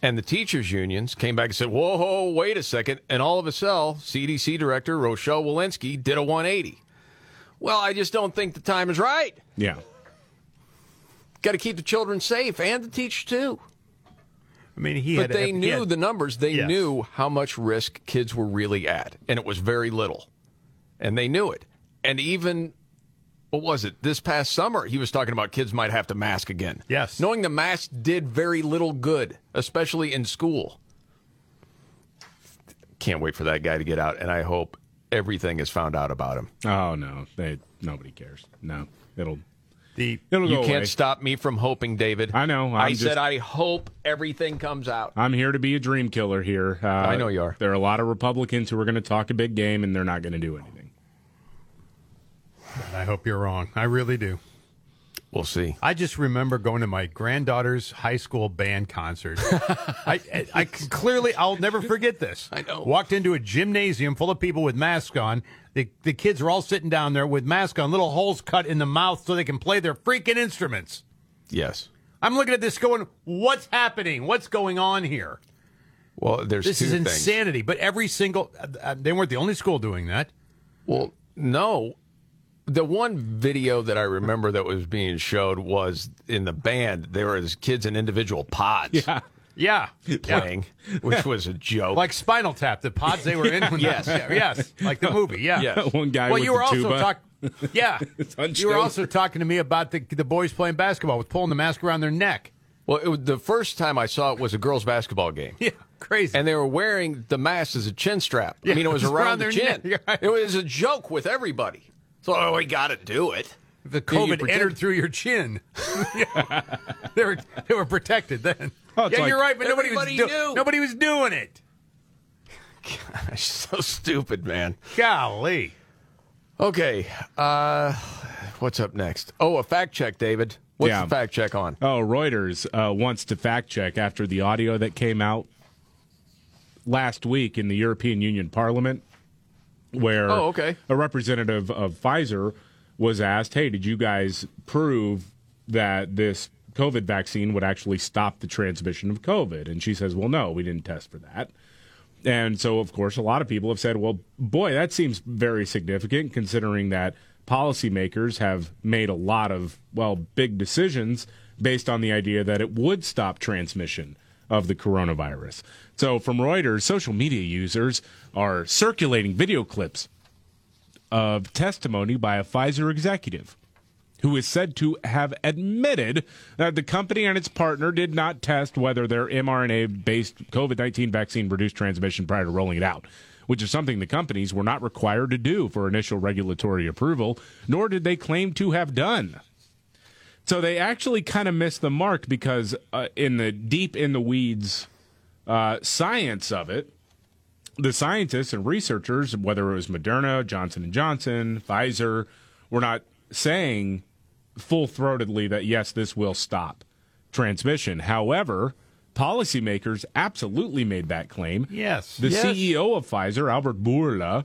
S1: And the teachers' unions came back and said, whoa, whoa, wait a second. And all of a sudden, CDC director Rochelle Walensky did a 180. Well, I just don't think the time is right.
S2: Yeah.
S1: Got to keep the children safe and the teachers, too.
S3: I mean, he
S1: but
S3: had.
S1: they
S3: he
S1: knew
S3: had-
S1: the numbers. They
S3: Yes.
S1: knew how much risk kids were really at, and it was very little. And they knew it. And even, what was it? This past summer, he was talking about kids might have to mask again.
S3: Yes.
S1: Knowing the mask did very little good, especially in school. Can't wait for that guy to get out, and I hope everything is found out about him.
S2: Oh no, they nobody cares. No, it'll
S3: The
S2: It'll
S1: you
S2: go
S1: can't
S2: away.
S1: stop me from hoping, David.
S2: I know.
S1: i
S2: I'm
S1: said I hope everything comes out.
S2: I'm here to be a dream killer here. Uh, I
S1: know you are.
S2: There are a lot of Republicans who are going to talk a big game, and they're not going to do anything.
S3: I hope you're wrong. I really do.
S1: We'll see.
S3: I just remember going to my granddaughter's high school band concert. I, I, I clearly, I'll never forget this. I know. Walked into a gymnasium full of people with masks on. The, the kids are all sitting down there with masks on, little holes cut in the mouth so they can play their freaking instruments.
S1: Yes.
S3: I'm looking at this going, what's happening? What's going on here?
S1: Well, there's
S3: this is
S1: things.
S3: insanity. But every single, uh, uh, they weren't the only school doing that.
S1: Well, no. The one video that I remember that was being showed was in the band. There was kids in individual pods.
S3: Yeah. Yeah.
S1: Playing, which was a joke.
S3: Like Spinal Tap, the pods they were in. When
S1: Yes.
S3: yeah, yes, like the movie. Yeah,
S1: Yes.
S2: One guy
S3: Well,
S2: with
S3: you were
S2: the
S3: also talking. Yeah, you were
S2: over.
S3: also talking to me about the the boys playing basketball with pulling the mask around their neck.
S1: Well, it was, the first time I saw it was a girls' basketball game.
S3: Yeah, crazy.
S1: And they were wearing the mask as a chin strap. I mean, it was around,
S3: around
S1: the
S3: their
S1: chin.
S3: neck. Right.
S1: It was a joke with everybody. So, oh, we got to do it.
S3: The
S1: Then
S3: COVID
S1: pretend-
S3: entered through your chin. Yeah. they were they were protected then.
S2: Oh,
S3: yeah,
S2: like
S3: you're right, but nobody was
S1: everybody
S3: do-
S1: knew.
S3: nobody was doing it.
S1: Gosh, so stupid, man.
S3: Golly.
S1: Okay, uh, what's up next? Oh, a fact check, David. What's
S2: Yeah.
S1: the fact check on?
S2: Oh, Reuters uh, wants to fact check after the audio that came out last week in the European Union Parliament, where
S1: Oh, okay.
S2: a representative of Pfizer was asked, "Hey, did you guys prove that this COVID vaccine would actually stop the transmission of COVID?" And she says, "Well, no, we didn't test for that." And so, of course, a lot of people have said, well, boy, that seems very significant considering that policymakers have made a lot of, well, big decisions based on the idea that it would stop transmission of the coronavirus. So, from Reuters, social media users are circulating video clips of testimony by a Pfizer executive who is said to have admitted that the company and its partner did not test whether their mRNA based COVID 19 vaccine reduced transmission prior to rolling it out, which is something the companies were not required to do for initial regulatory approval, nor did they claim to have done. So they actually kind of missed the mark because, uh, in the deep in the weeds uh, science of it, the scientists and researchers, whether it was Moderna, Johnson and Johnson, Pfizer, were not saying full-throatedly that yes, this will stop transmission. However, policymakers absolutely made that claim.
S3: Yes.
S2: The
S3: Yes.
S2: CEO of Pfizer, Albert Bourla,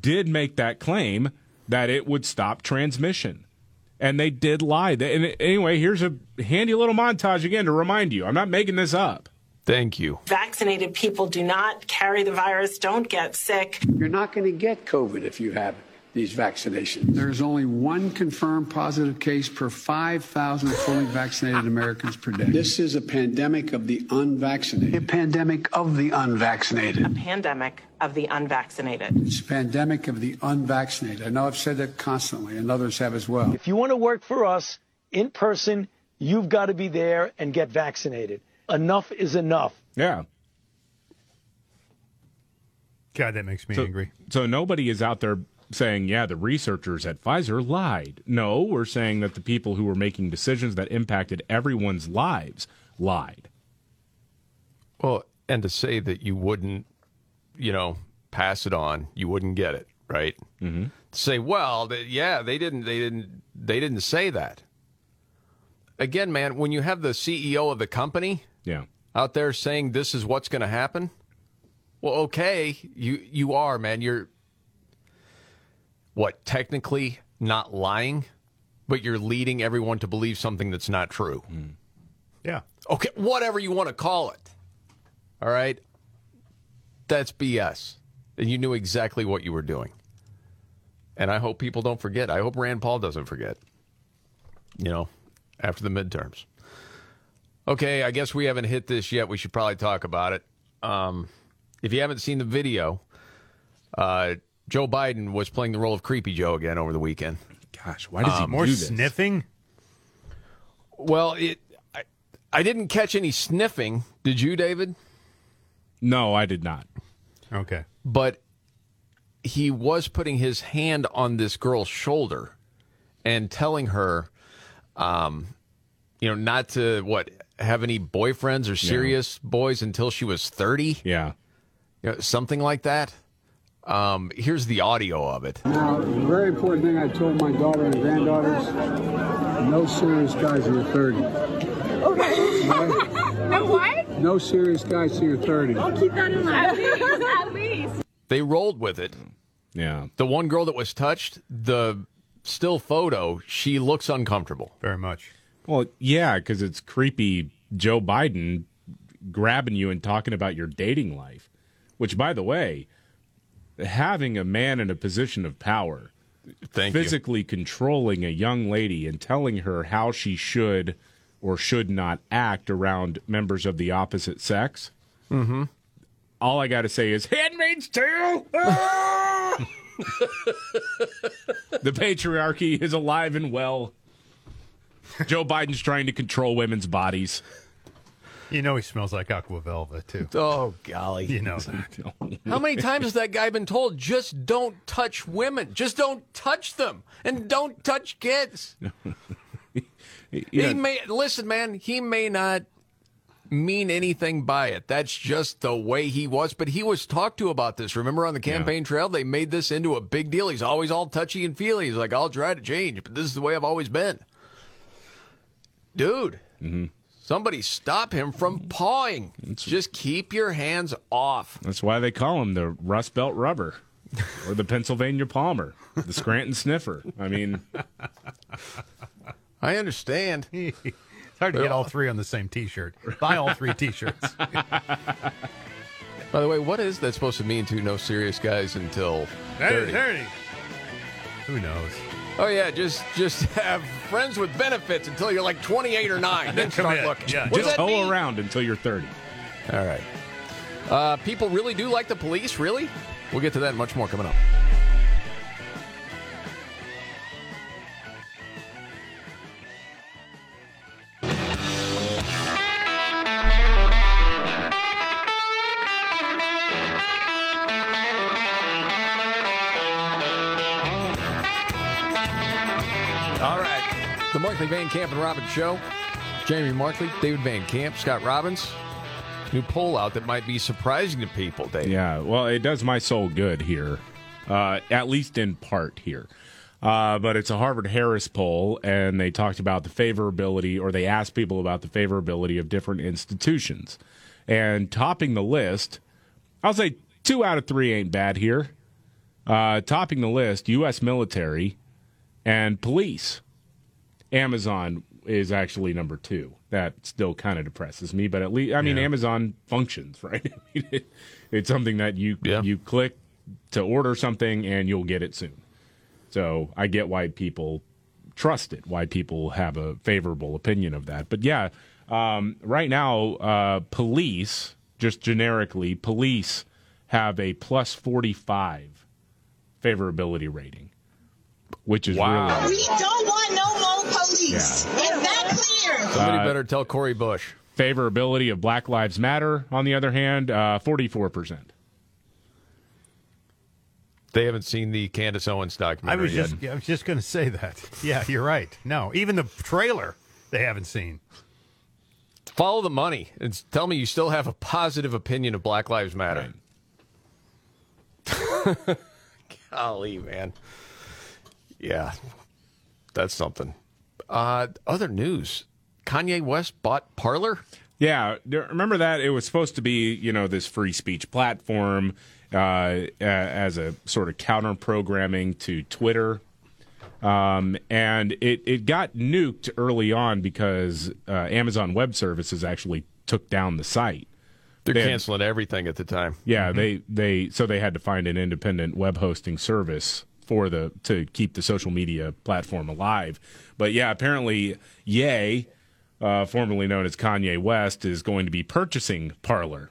S2: did make that claim that it would stop transmission. And they did lie. And anyway, here's a handy little montage again to remind you. I'm not making this up.
S1: Thank you.
S20: Vaccinated people do not carry the virus, don't get sick.
S5: You're not going to get COVID if you have these vaccinations. There's only one confirmed positive case per 5,000 fully vaccinated Americans per day. This is a pandemic of the unvaccinated. A pandemic of the unvaccinated.
S20: A pandemic of the unvaccinated.
S5: It's a pandemic of the unvaccinated. I know I've said that constantly, and others have as well.
S21: If you want to work for us in person, you've got to be there and get vaccinated. Enough is enough.
S2: Yeah.
S3: God, that makes me
S2: so,
S3: angry.
S2: So nobody is out there saying, yeah, the researchers at Pfizer lied. No, we're saying that the people who were making decisions that impacted everyone's lives lied.
S1: Well, and to say that you wouldn't, you know, pass it on, you wouldn't get it, right? Mm-hmm. Say, well, th- yeah, they didn't, they didn't, they didn't say that. Again, man, when you have the CEO of the company,
S2: yeah,
S1: out there saying this is what's going to happen, well, okay, you you are, man. You're what technically not lying, but you're leading everyone to believe something that's not true.
S3: Yeah.
S1: Okay, whatever you want to call it. All right. That's BS. And you knew exactly what you were doing. And I hope people don't forget. I hope Rand Paul doesn't forget. You know, after the midterms. Okay, I guess we haven't hit this yet. We should probably talk about it. Um, if you haven't seen the video, uh, Joe Biden was playing the role of Creepy Joe again over the weekend.
S2: Gosh, why does he
S3: More
S2: do this?
S3: sniffing?
S1: Well, it. I, I didn't catch any sniffing. Did you, David?
S2: No, I did not.
S3: Okay.
S1: But he was putting his hand on this girl's shoulder and telling her, um, you know, not to what have any boyfriends or serious boys until she was thirty.
S2: Yeah,
S1: you know, something like that. Um, here's the audio of it.
S5: Now, the very important thing I told my daughter and granddaughters no serious guys in your 30s.
S16: Okay. no what?
S5: No serious guys in your 30s.
S16: I'll keep that in mind. At least. At least.
S1: They rolled with it.
S2: Yeah.
S1: The one girl that was touched, the still photo, she looks uncomfortable.
S3: Very much.
S2: Well, yeah, because it's creepy Joe Biden grabbing you and talking about your dating life. Which, by the way, having a man in a position of power,
S1: Thank you.
S2: physically controlling a young lady and telling her how she should or should not act around members of the opposite sex.
S1: Mm-hmm.
S2: All I got to say is Handmaid's Tale. Ah! the patriarchy is alive and well. Joe Biden's trying to control women's bodies.
S3: You know he smells like Aqua Velva too.
S1: Oh golly,
S3: you know that.
S1: How many times has that guy been told, just don't touch women, just don't touch them, and don't touch kids? He
S2: Yeah.
S1: may listen, man. He may not mean anything by it. That's just the way he was. But he was talked to about this. Remember on the campaign trail, they made this into a big deal. He's always all touchy and feely. He's like, I'll try to change, but this is the way I've always been. Dude, mm-hmm. Somebody stop him from pawing. Just keep your hands off.
S2: That's why they call him the Rust Belt Rubber or the Pennsylvania Palmer, the Scranton Sniffer. I mean,
S1: I understand.
S3: it's hard to get all three on the same T-shirt. Buy all three T-shirts.
S1: By the way, what is that supposed to mean to no serious guys until 30?
S3: Who knows?
S1: Oh yeah, just just have friends with benefits until you're like 28 or 9. Then start looking.
S2: Yeah, just go
S1: mean?
S2: around until you're 30.
S1: All right. Uh, people really do like the police, really? We'll get to that and much more coming up. Van Camp and Robbins Show. Jamie Markley, David Van Camp, Scott Robbins. New poll out that might be surprising to people, Dave.
S2: Yeah, well, it does my soul good here, uh, at least in part here. Uh, but it's a Harvard Harris poll, and they talked about the favorability, or they asked people about the favorability of different institutions. And topping the list, I'll say two out of three ain't bad here. Uh, topping the list, U.S. military and police. Amazon is actually number two. That still kind of depresses me, but at least I mean
S3: Yeah.
S2: Amazon functions, right? I mean, it, it's something that you you click to order something and you'll get it soon. So I get why people trust it, why people have a favorable opinion of that. But yeah, um, right now, uh, police, just generically, police have a plus 45 favorability rating, which is
S1: Wow.
S2: really.
S16: We don't want no more police.
S2: Yeah.
S16: Is that clear?
S1: Somebody
S2: Uh,
S1: better tell Cori Bush.
S2: Favorability of Black Lives Matter, on the other hand, uh, 44%.
S1: They haven't seen the Candace Owens
S3: I
S1: documentary
S3: was
S1: yet.
S3: just I was just going to say that. Yeah, you're right. No, even the trailer they haven't seen.
S1: Follow the money and tell me you still have a positive opinion of Black Lives Matter. Golly, man. Yeah, that's something. Uh, other news Kanye West bought Parler?
S2: Yeah, remember that it was supposed to be, you know, this free speech platform uh, as a sort of counter programming to Twitter. Um, and it, it got nuked early on because uh, Amazon Web Services actually took down the site.
S1: They're
S2: They had-
S1: canceling everything at the time.
S2: Yeah, they they so they had to find an independent web hosting service for the to keep the social media platform alive. But yeah, apparently Ye, uh, formerly known as Kanye West, is going to be purchasing Parler,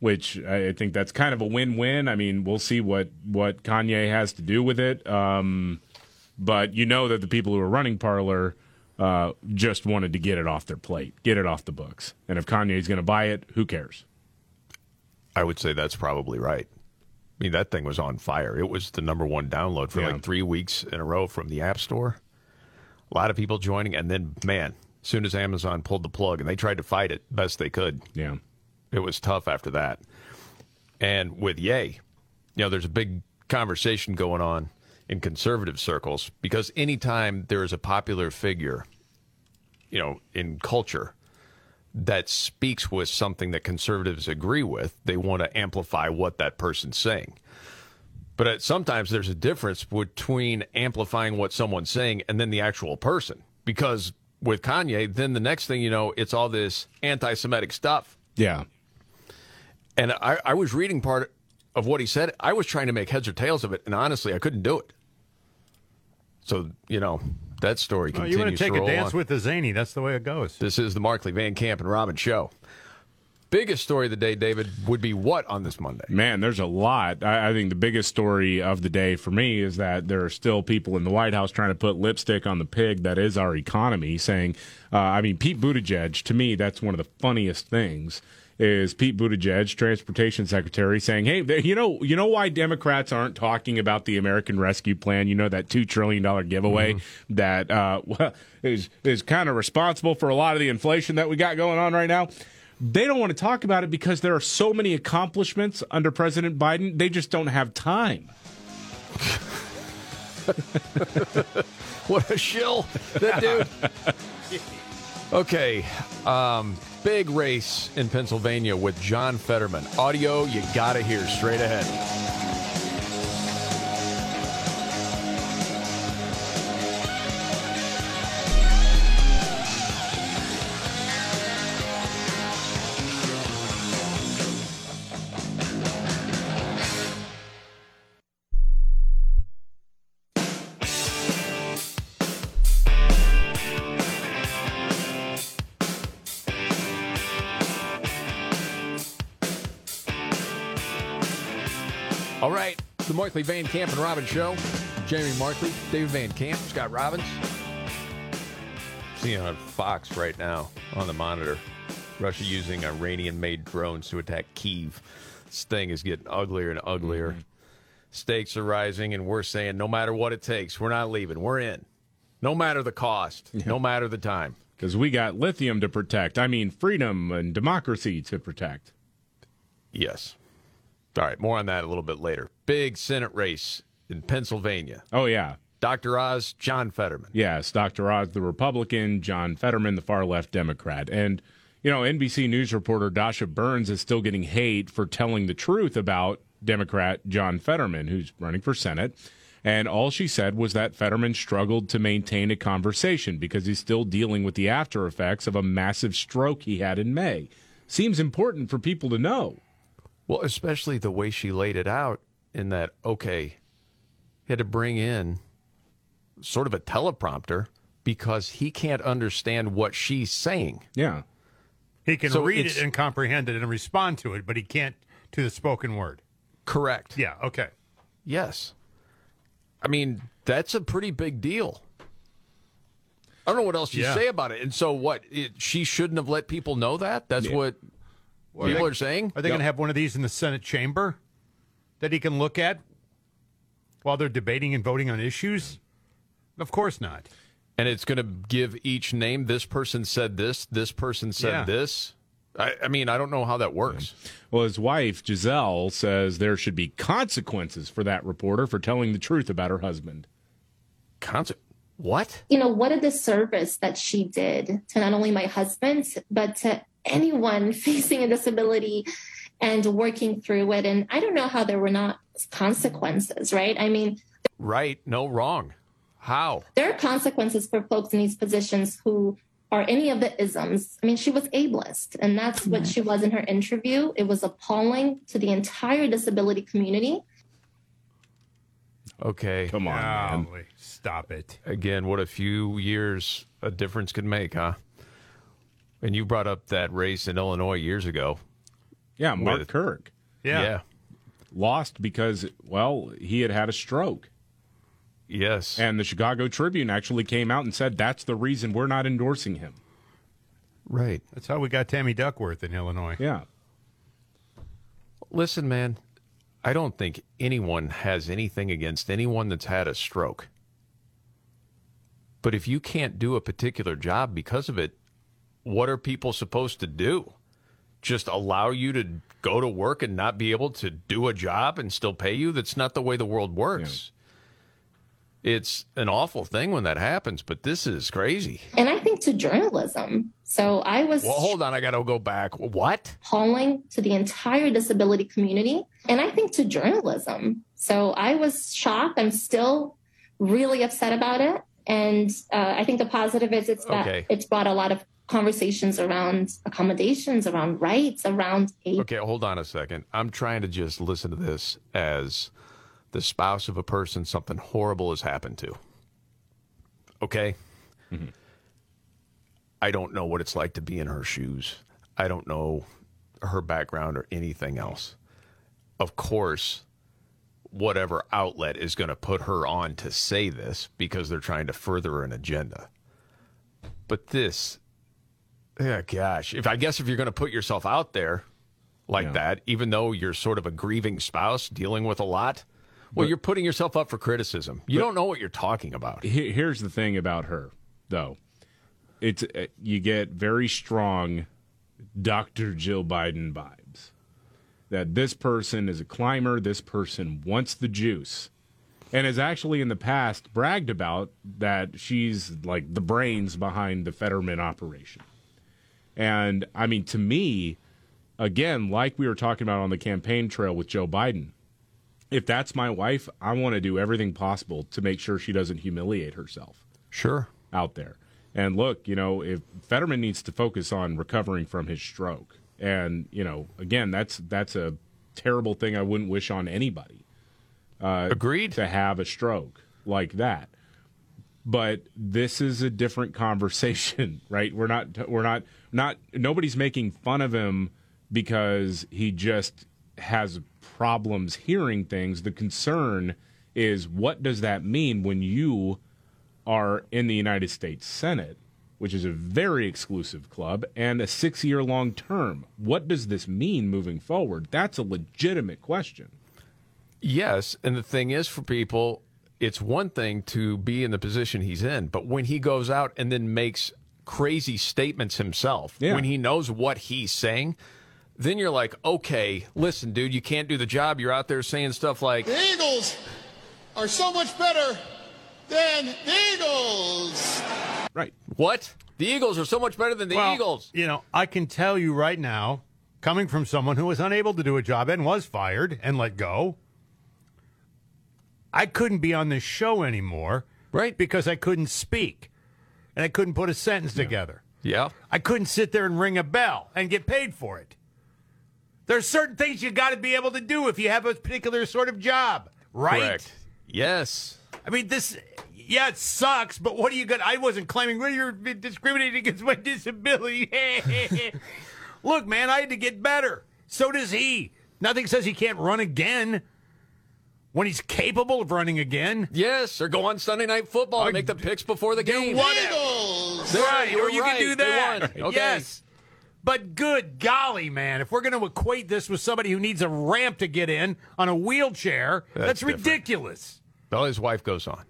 S2: which I think that's kind of a win-win. I mean, we'll see what what Kanye has to do with it. Um, but you know that the people who are running Parler uh, just wanted to get it off their plate, get it off the books. And if Kanye's going to buy it, who cares?
S1: I would say that's probably right. I mean, that thing was on fire. It was the number one download for
S2: Yeah.
S1: like three weeks in a row from the App Store. A lot of people joining, and then man, as soon as Amazon pulled the plug, and they tried to fight it best they could.
S2: Yeah,
S1: it was tough after that. And with Ye, you know, there's a big conversation going on in conservative circles because anytime there is a popular figure, you know, in culture that speaks with something that conservatives agree with, they want to amplify what that person's saying. But sometimes there's a difference between amplifying what someone's saying and then the actual person. Because with Kanye, then the next thing you know, it's all this anti Semitic stuff.
S2: Yeah.
S1: And I, I was reading part of what he said. I was trying to make heads or tails of it, and honestly, I couldn't do it. So, you know, that story oh,
S3: Well,
S1: continues
S3: you want to take a dance
S1: on.
S3: with the zany. That's the way it goes.
S1: This is the Markley Van Camp and Robbins show. Biggest story of the day, David, would be what on this Monday?
S2: Man, there's a lot. I, I think the biggest story of the day for me is that there are still people in the White House trying to put lipstick on the pig that is our economy, saying, uh, I mean, Pete Buttigieg, to me, that's one of the funniest things. Is Pete Buttigieg, transportation secretary, saying, "Hey, you know, you know why Democrats aren't talking about the American Rescue Plan? You know that two trillion dollar giveaway that uh, is is kind of responsible for a lot of the inflation that we got going on right now." They don't want to talk about it because there are so many accomplishments under President Biden. They just don't have time.
S1: what a shill, that dude. Okay, um, big race in Pennsylvania with John Fetterman. Audio you gotta hear straight ahead. Markley Van Camp and Robbins show. Jamie Markley, David Van Camp, Scott Robbins. Seeing on Fox right now on the monitor, Russia using Iranian-made drones to attack Kiev. This thing is getting uglier and uglier. Mm-hmm. Stakes are rising, and we're saying no matter what it takes, we're not leaving. We're in. No matter the cost, no matter the time.
S2: Because we got lithium to protect. I mean, freedom and democracy to protect.
S1: Yes. All right, more on that a little bit later. Big Senate race in Pennsylvania.
S2: Oh, yeah.
S1: Dr. Oz, John Fetterman.
S2: Yes, Dr. Oz, the Republican, John Fetterman, the far left Democrat. And, you know, NBC News reporter Dasha Burns is still getting hate for telling the truth about Democrat John Fetterman, who's running for Senate. And all she said was that Fetterman struggled to maintain a conversation because he's still dealing with the after effects of a massive stroke he had in May. Seems important for people to know.
S1: Well, especially the way she laid it out in that, okay, he had to bring in sort of a teleprompter because he can't understand what she's saying.
S2: Yeah.
S3: He can
S1: So
S3: read it and comprehend it and respond to it, but he can't to the spoken word.
S1: Correct.
S3: Yeah, okay.
S1: Yes. I mean, that's a pretty big deal. I don't know what else you
S3: Yeah.
S1: say about it. And so, what? It, she shouldn't have let people know that? That's
S3: Yeah.
S1: what
S3: Well,
S1: people
S3: they-
S1: are saying?
S3: Are they going to have one of these in the Senate chamber that he can look at while they're debating and voting on issues? Of course not.
S1: And it's going to give each name. This person said this. This person said
S2: Yeah.
S1: this. I, I mean, I don't know how that works.
S2: Well, his wife, Gisele, says there should be consequences for that reporter for telling the truth about her husband.
S1: Conse- what?
S22: you know, what a disservice that she did to not only my husband, but to anyone facing a disability and working through it. And I don't know how there were not consequences, right? I mean,
S1: Right. No, wrong. How?
S22: there are consequences for folks in these positions who are any of the isms. I mean, she was ableist, and that's what she was in her interview. It was appalling to the entire disability community.
S1: Okay.
S2: Come on, man.
S3: Golly, Stop it.
S1: Again, what a few years a difference could make, huh? And you brought up that race in Illinois years ago.
S2: Yeah, Mark
S1: With-
S2: Kirk.
S1: Yeah.
S2: Lost because, well, he had had a stroke.
S1: Yes.
S2: And the Chicago Tribune actually came out and said that's the reason we're not endorsing him.
S1: Right.
S3: That's how we got Tammy Duckworth in Illinois.
S2: Yeah.
S1: Listen, man, I don't think anyone has anything against anyone that's had a stroke. But if you can't do a particular job because of it, what are people supposed to do? Just allow you to go to work and not be able to do a job and still pay you? That's not the way the world works. It's an awful thing when that happens, but this is crazy.
S22: And I think to journalism. So I was
S1: Well, hold on. I got to go back. What?
S22: calling to the entire disability community and I think to journalism. So I was shocked. I'm still really upset about it. And uh, I think the positive is it's that
S1: Okay.
S22: it's brought a lot of conversations around accommodations, around rights, around a
S1: Okay, hold on a second. I'm trying to just listen to this as the spouse of a person something horrible has happened to. Okay? Mm-hmm. I don't know what it's like to be in her shoes. I don't know her background or anything else. Of course, whatever outlet is going to put her on to say this because they're trying to further an agenda. But this, yeah, gosh, if I guess if you're going to put yourself out there like that, even though you're sort of a grieving spouse dealing with a lot, well,
S2: But-
S1: you're putting yourself up for criticism. You don't know what you're talking about.
S2: He- Here's the thing about her, though. It's uh, you get very strong Dr. Jill Biden vibes. That this person is a climber, this person wants the juice. And has actually in the past bragged about that she's like the brains behind the Fetterman operation. And I mean, to me, again, like we were talking about on the campaign trail with Joe Biden, if that's my wife, I want to do everything possible to make sure she doesn't humiliate herself.
S1: Sure.
S2: Out there. And look, you know, if Fetterman needs to focus on recovering from his stroke. And, you know, again, that's that's a terrible thing I wouldn't wish on anybody. Uh,
S1: Agreed.
S2: To have a stroke like that. But this is a different conversation, right? We're not we're not not nobody's making fun of him because he just has problems hearing things. The concern is what does that mean when you are in the United States Senate, which is a very exclusive club and a 6-year long term. What does this mean moving forward? That's a legitimate question.
S1: Yes, and the thing is for people, it's one thing to be in the position he's in, but when he goes out and then makes crazy statements himself,
S2: Yeah.
S1: when he knows what he's saying, then you're like, okay, listen, dude, you can't do the job. You're out there saying stuff like,
S23: The Eagles are so much better than the Eagles.
S2: Right.
S1: What? The Eagles are so much better than the
S3: Well,
S1: Eagles.
S3: You know, I can tell you right now, coming from someone who was unable to do a job and was fired and let go, I couldn't be on this show anymore.
S1: Right.
S3: Because I couldn't speak and I couldn't put a sentence together.
S1: Yeah.
S3: I couldn't sit there and ring a bell and get paid for it. There's certain things you got to be able to do if you have a particular sort of job, right?
S1: Correct. Yes.
S3: I mean, this, yeah, it sucks, but what are you going to, I wasn't claiming, well, you're discriminating against my disability. Look, man, I had to get better. So does he. Nothing says he can't run again when he's capable of running again.
S1: Yes, or go on Sunday Night Football and make the picks before the game.
S23: Eagles.
S3: Right, or you
S1: right.
S3: can do that.
S1: Okay.
S3: Yes. But good golly, man, if we're going to equate this with somebody who needs a ramp to get in on a wheelchair, that's,
S1: That's
S3: ridiculous.
S1: Well, his wife goes on.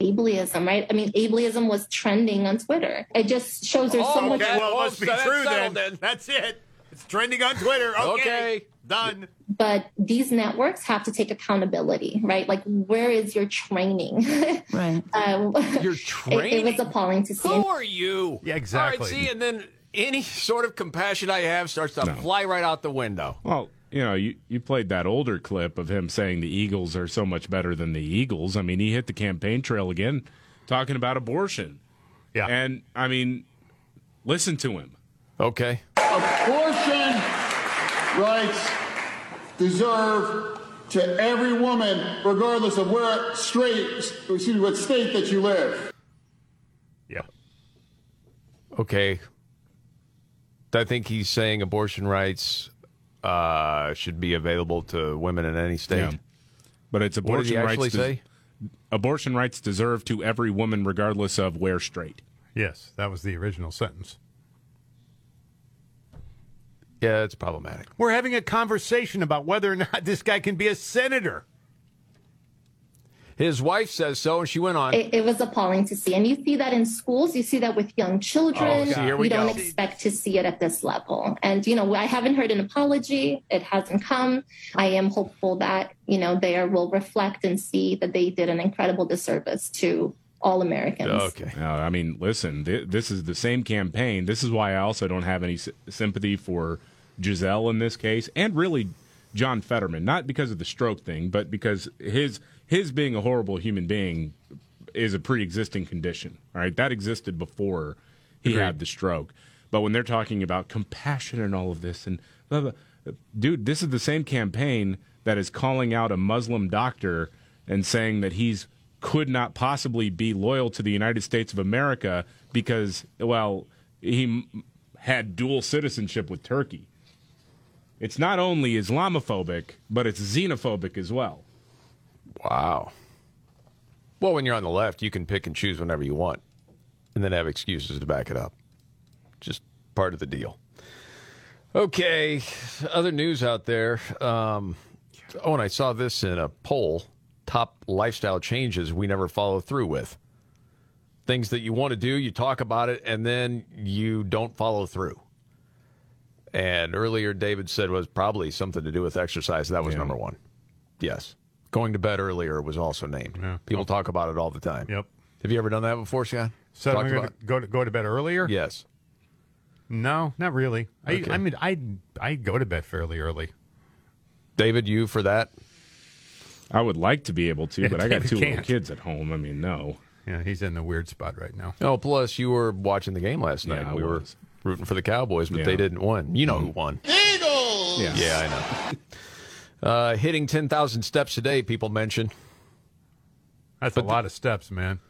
S22: ableism, right? I mean, ableism was trending on Twitter. It just shows there's so oh, much.
S3: well, it oh, must be
S1: so that's
S3: true then.
S1: then.
S3: That's it. It's trending on Twitter. Okay.
S1: Okay.
S3: Done.
S22: But these networks have to take accountability, right? Like, where is your training?
S24: Right.
S22: um,
S1: Your
S22: it,
S1: training.
S22: it was appalling to see.
S1: Who are you?
S3: Yeah, exactly.
S1: All right, see, and then any sort of compassion I have starts to fly right out the window.
S2: Well, you know, you, you played that older clip of him saying the Eagles are so much better than the Eagles. I mean, he hit the campaign trail again talking about abortion.
S3: Yeah.
S2: And, I mean, listen to him.
S1: Okay.
S23: Abortion rights deserve to every woman, regardless of where straight, excuse me, what state that you live.
S3: Yeah.
S1: Okay. I think he's saying abortion rights uh, should be available to women in any state.
S2: Yeah. But it's
S1: What did he
S2: abortion
S1: actually
S2: rights.
S1: say?
S2: abortion rights deserve to every woman, regardless of where straight.
S3: Yes, that was the original sentence.
S1: Yeah, it's problematic.
S3: We're having a conversation about whether or not this guy can be a senator.
S1: His wife says so, and she went on.
S22: It, it was appalling to see. And you see that in schools, you see that with young children.
S1: Oh, see, here we
S22: you don't expect to see it at this level. And, you know, I haven't heard an apology. It hasn't come. I am hopeful that, you know, they will reflect and see that they did an incredible disservice to all Americans.
S1: Okay.
S2: No, I mean, listen, th- this is the same campaign. This is why I also don't have any s- sympathy for Gisele in this case, and really John Fetterman. Not because of the stroke thing, but because his his being a horrible human being is a pre-existing condition. All right, that existed before he
S1: Agreed.
S2: had the stroke. But when they're talking about compassion and all of this, and blah, blah, dude, this is the same campaign that is calling out a Muslim doctor and saying that he's could not possibly be loyal to the United States of America because, well, he had dual citizenship with Turkey. It's not only Islamophobic, but it's xenophobic as well.
S1: Wow. Well, when you're on the left, you can pick and choose whenever you want, and then have excuses to back it up. Just part of the deal. Okay, other news out there. Um, oh, and I saw this in a poll: top lifestyle changes we never follow through with. Things that you want to do, you talk about it, and then you don't follow through. And earlier, David said was probably something to do with exercise. That was number one. Yes. Going to bed earlier was also named. People talk about it all the time.
S3: Yep.
S1: Have you ever done that before, Scott?
S3: So I'm going
S1: about-
S3: to go to go to bed earlier.
S1: Yes.
S3: No, not really.
S1: Okay.
S3: I, I mean, I I go to bed fairly early.
S1: David, you for that?
S2: I would like to be able to,
S3: Yeah,
S2: but I got two little
S3: can't.
S2: kids at home. I mean, no.
S3: Yeah, he's in the weird spot right now.
S1: Oh, plus you were watching the game last night.
S2: Yeah, I
S1: we were
S2: was.
S1: Rooting for the Cowboys, but
S2: Yeah.
S1: they didn't win. You know who won?
S23: Eagles!
S2: Yeah.
S1: Yeah, I know. uh, hitting 10,000 steps a day, people mention.
S3: That's a lot of steps, man.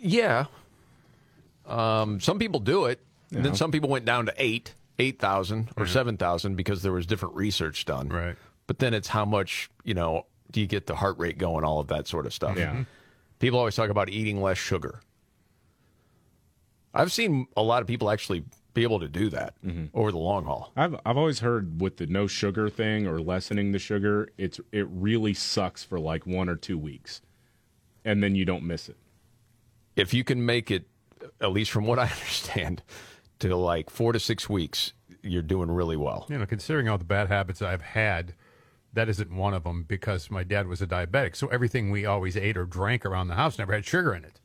S1: Yeah. Um, some people do it. And then some people went down to eight, 8,000 or 7,000 because there was different research done.
S3: Right.
S1: But then it's how much, you know, do you get the heart rate going, all of that sort of stuff.
S2: Yeah.
S1: People always talk about eating less sugar. I've seen a lot of people actually be able to do that mm-hmm. over the long haul.
S2: I've I've always heard with the no sugar thing or lessening the sugar, it's it really sucks for like one or two weeks, and then you don't miss it.
S1: If you can make it, at least from what I understand, to like four to six weeks, you're doing really well.
S3: You know, considering all the bad habits I've had, that isn't one of them because my dad was a diabetic. So everything we always ate or drank around the house never had sugar in it.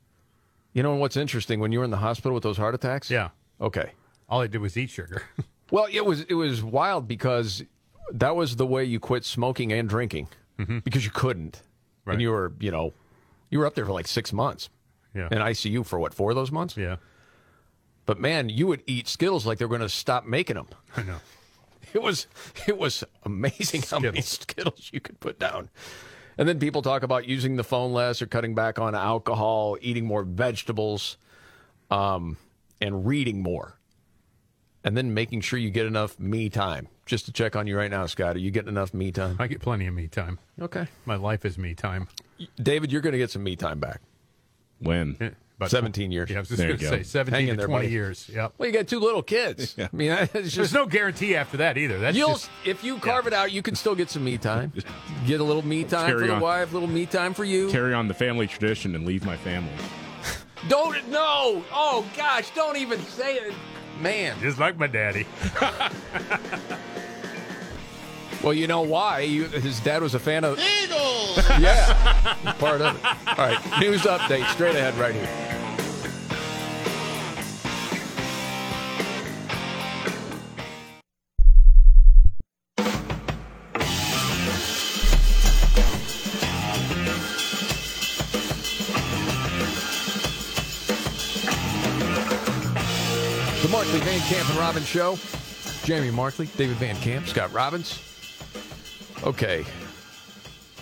S1: You know what's interesting? When you were in the hospital with those heart attacks?
S3: Yeah.
S1: Okay.
S3: All I did was eat sugar.
S1: Well, it was it was wild because that was the way you quit smoking and drinking mm-hmm. because you couldn't,
S3: Right.
S1: and you were you know you were up there for like six months
S3: yeah.
S1: in ICU for what four of those months.
S3: Yeah.
S1: But man, you would eat Skittles like they're going to stop making them.
S3: I know.
S1: It was it was amazing how many Skittles you could put down. And then people talk about using the phone less or cutting back on alcohol, eating more vegetables, um, and reading more. And then making sure you get enough me time. Just to check on you right now, Scott. Are you getting enough me time?
S3: I get plenty of me time.
S1: Okay.
S3: My life is me time.
S1: David, you're going to get some me time back.
S2: When?
S3: Yeah, about
S1: 17 years.
S3: Yeah, I was just going to say 17
S1: Hang
S3: to
S1: there,
S3: 20
S1: buddy.
S3: years. Yep.
S1: Well, you got two little kids. I mean, it's
S3: There's no guarantee after that either. That's
S1: You'll,
S3: just
S1: if you carve it out, you can still get some me time. Get a little me time
S2: Carry
S1: for the
S2: on.
S1: wife, little me time for you.
S2: Carry on the family tradition and leave my family.
S1: Don't no. Oh gosh, don't even say it, man.
S3: just like my daddy.
S1: Well, you know why? You, his dad was a fan of.
S23: Eagles!
S1: Yeah, part of it. All right, news update straight ahead right here. The Markley Van Camp and Robbins Show. Jamie Markley, David Van Camp, Scott Robbins. Okay.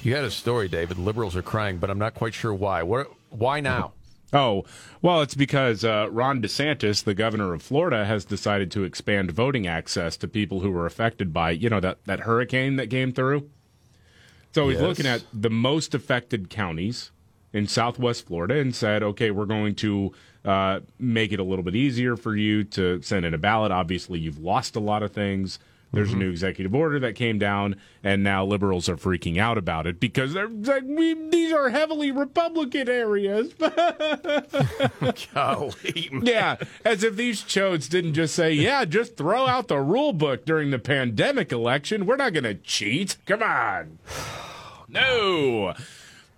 S1: You had a story, David. Liberals are crying, but I'm not quite sure why. What? Why now?
S2: Oh, well, it's because uh, Ron DeSantis, the governor of Florida, has decided to expand voting access to people who were affected by, you know, that, that hurricane that came through. So he's
S1: Yes.
S2: looking at the most affected counties in southwest Florida and said, okay, we're going to uh, make it a little bit easier for you to send in a ballot. Obviously, you've lost a lot of things. There's a mm-hmm. new executive order that came down, and now liberals are freaking out about it because they're like, we, these are heavily Republican areas.
S1: Golly,
S2: yeah, as if these chodes didn't just say, yeah, just throw out the rule book during the pandemic election. We're not going to cheat. Come on. no.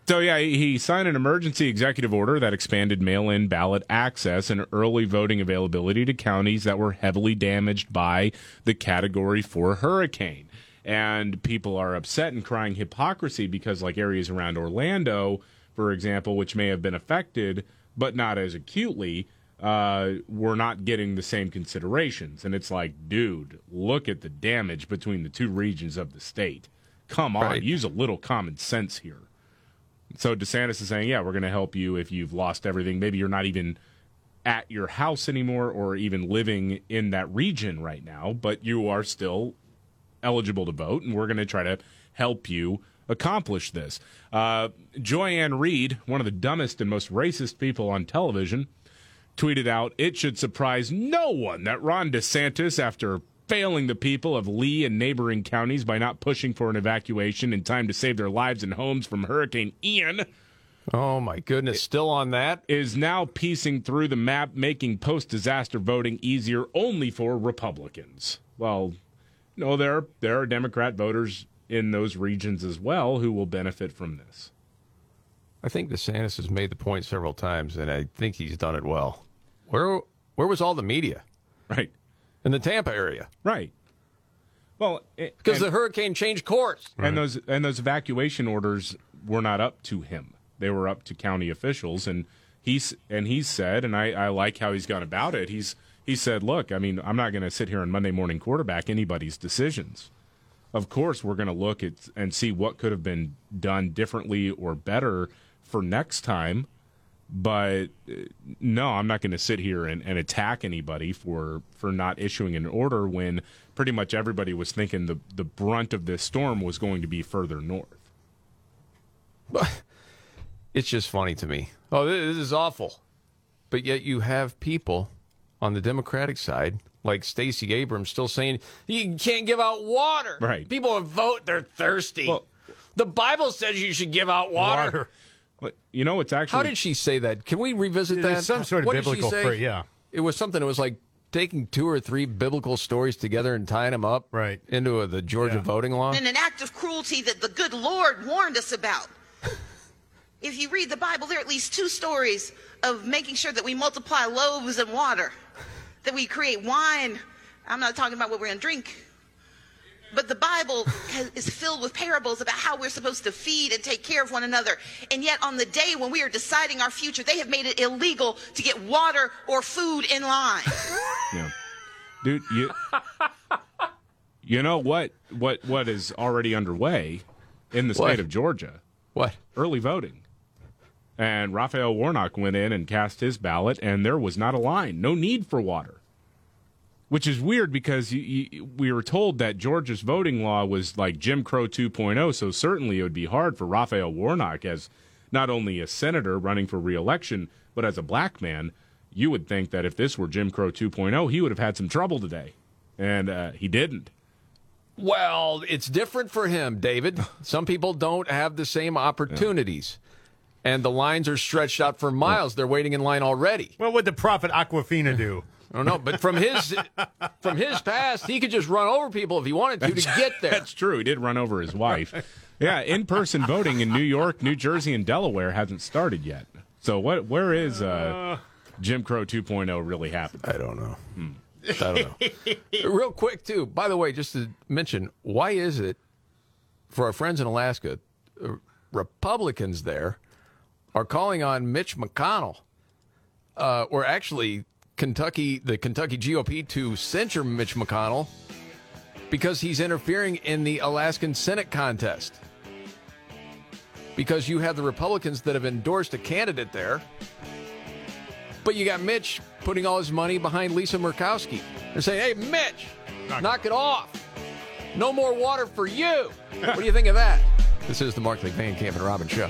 S2: So yeah, he signed an emergency executive order that expanded mail-in ballot access and early voting availability to counties that were heavily damaged by the Category 4 hurricane. And people are upset and crying hypocrisy because like areas around Orlando, for example, which may have been affected but not as acutely, uh, were not getting the same considerations. And it's like, dude, look at the damage between the two regions of the state. Come on,
S1: Right.
S2: use a little common sense here. So DeSantis is saying, yeah, we're going to help you if you've lost everything. Maybe you're not even at your house anymore or even living in that region right now, but you are still eligible to vote, and we're going to try to help you accomplish this. Uh, Joy-Ann Reid, one of the dumbest and most racist people on television, tweeted out, It should surprise no one that Ron DeSantis, after failing the people of Lee and neighboring counties by not pushing for an evacuation in time to save their lives and homes from Hurricane Ian,
S1: Oh my goodness, still on that?
S2: is now piecing through the map, making post disaster voting easier only for Republicans. Well, no, there, there are Democrat voters in those regions as well who will benefit from this.
S1: I think DeSantis has made the point several times, and I think he's done it well. Where where was all the media?
S2: Right.
S1: In the Tampa area.
S2: Right. Well,
S1: Because the hurricane changed course.
S2: And those and those evacuation orders were not up to him. They were up to county officials and he's and he said and I, I like how he's gone about it. He's he said, "Look, I mean, I'm not going to sit here on Monday morning quarterback anybody's decisions. Of course, we're going to look at and see what could have been done differently or better for next time." But uh, no, I'm not going to sit here and, and attack anybody for for not issuing an order when pretty much everybody was thinking the the brunt of this storm was going to be further north.
S1: But It's just funny to me. Oh, this is awful. But yet you have people on the Democratic side, like Stacey Abrams, still saying you can't give out water.
S2: Right.
S1: People vote; they're thirsty. the Bible says you should give out water.
S2: But you know, it's actually
S1: How did she say that? Can we revisit
S3: There's
S1: that?
S3: some sort of
S1: What did she
S3: biblical
S1: say?
S3: phrase, yeah.
S1: It was something. It was like taking two or three biblical stories together and tying them up right. into a, the Georgia voting law.
S24: and an act of cruelty that the good Lord warned us about. if you read the Bible, there are at least two stories of making sure that we multiply loaves and water, that we create wine. I'm not talking about what we're going to drink. But the Bible has, is filled with parables about how we're supposed to feed and take care of one another. And yet, on the day when we are deciding our future, they have made it illegal to get water or food in line.
S2: Yeah. Dude, you You know what what what is already underway in the state
S1: What?
S2: of Georgia?
S1: What?
S2: Early voting. And Raphael Warnock went in and cast his ballot and there was not a line, no need for water. Which is weird because you, you, we were told that Georgia's voting law was like Jim Crow 2.0, so certainly it would be hard for Raphael Warnock as not only a senator running for reelection, but as a black man. You would think that if this were Jim Crow 2.0, he would have had some trouble today. And uh, he didn't.
S1: Well, it's different for him, David. Some people don't have the same opportunities. And the lines are stretched out for miles. They're waiting in line already.
S3: What would the prophet Aquafina do?
S1: I don't know, but from his from his past, he could just run over people if he wanted to to get there.
S2: That's true. He did run over his wife. yeah, in person voting in New York, New Jersey, and Delaware hasn't started yet. So what? Where is uh, Jim Crow 2.0 really happening?
S1: I don't know. I don't know. Real quick, too. By the way, just to mention, why is it for our friends in Alaska, uh, Republicans there are calling on Mitch McConnell, uh, or actually Kentucky, the Kentucky GOP, to censure Mitch McConnell because he's interfering in the Alaskan Senate contest. Because you have the Republicans that have endorsed a candidate there, but you got Mitch putting all his money behind Lisa Murkowski. They're saying, hey, Mitch, knock, it off. No more water for you. What do you think of that? This is the Markley Van Camp and Robbins Show.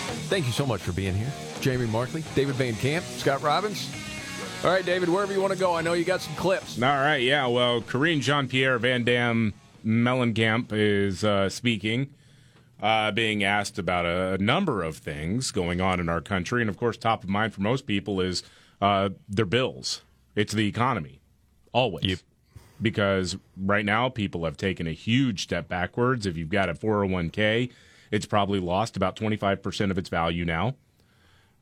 S1: Thank you so much for being here. Jamie Markley, David Van Camp, Scott Robbins. All right, David, wherever you want to go, I know you got some clips.
S2: All right, yeah. Well, Karine Jean Pierre Van Dam Mellencamp is uh, speaking, uh, being asked about a, a number of things going on in our country. And of course, top of mind for most people is uh, their bills, it's the economy, always. Because right now, people have taken a huge step backwards. If you've got a 401k, it's probably lost about 25% of its value now.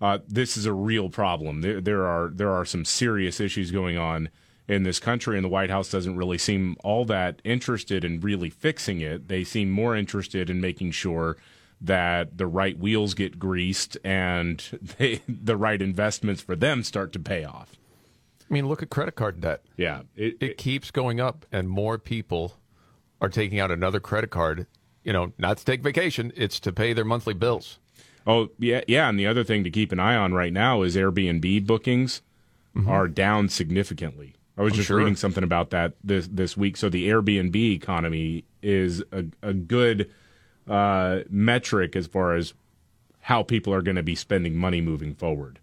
S2: Uh, this is a real problem. There, there are there are some serious issues going on in this country, and the White House doesn't really seem all that interested in really fixing it. They seem more interested in making sure that the right wheels get greased and they, the right investments for them start to pay off.
S1: I mean, look at credit card debt.
S2: Yeah,
S1: it, it keeps going up, and more people are taking out another credit card. You know, not to take vacation; it's to pay their monthly bills.
S2: Oh yeah, yeah. And the other thing to keep an eye on right now is Airbnb bookings are down significantly. I was
S1: I'm
S2: just
S1: sure.
S2: reading something about that this this week. So the Airbnb economy is a, a good uh, metric as far as how people are going to be spending money moving forward.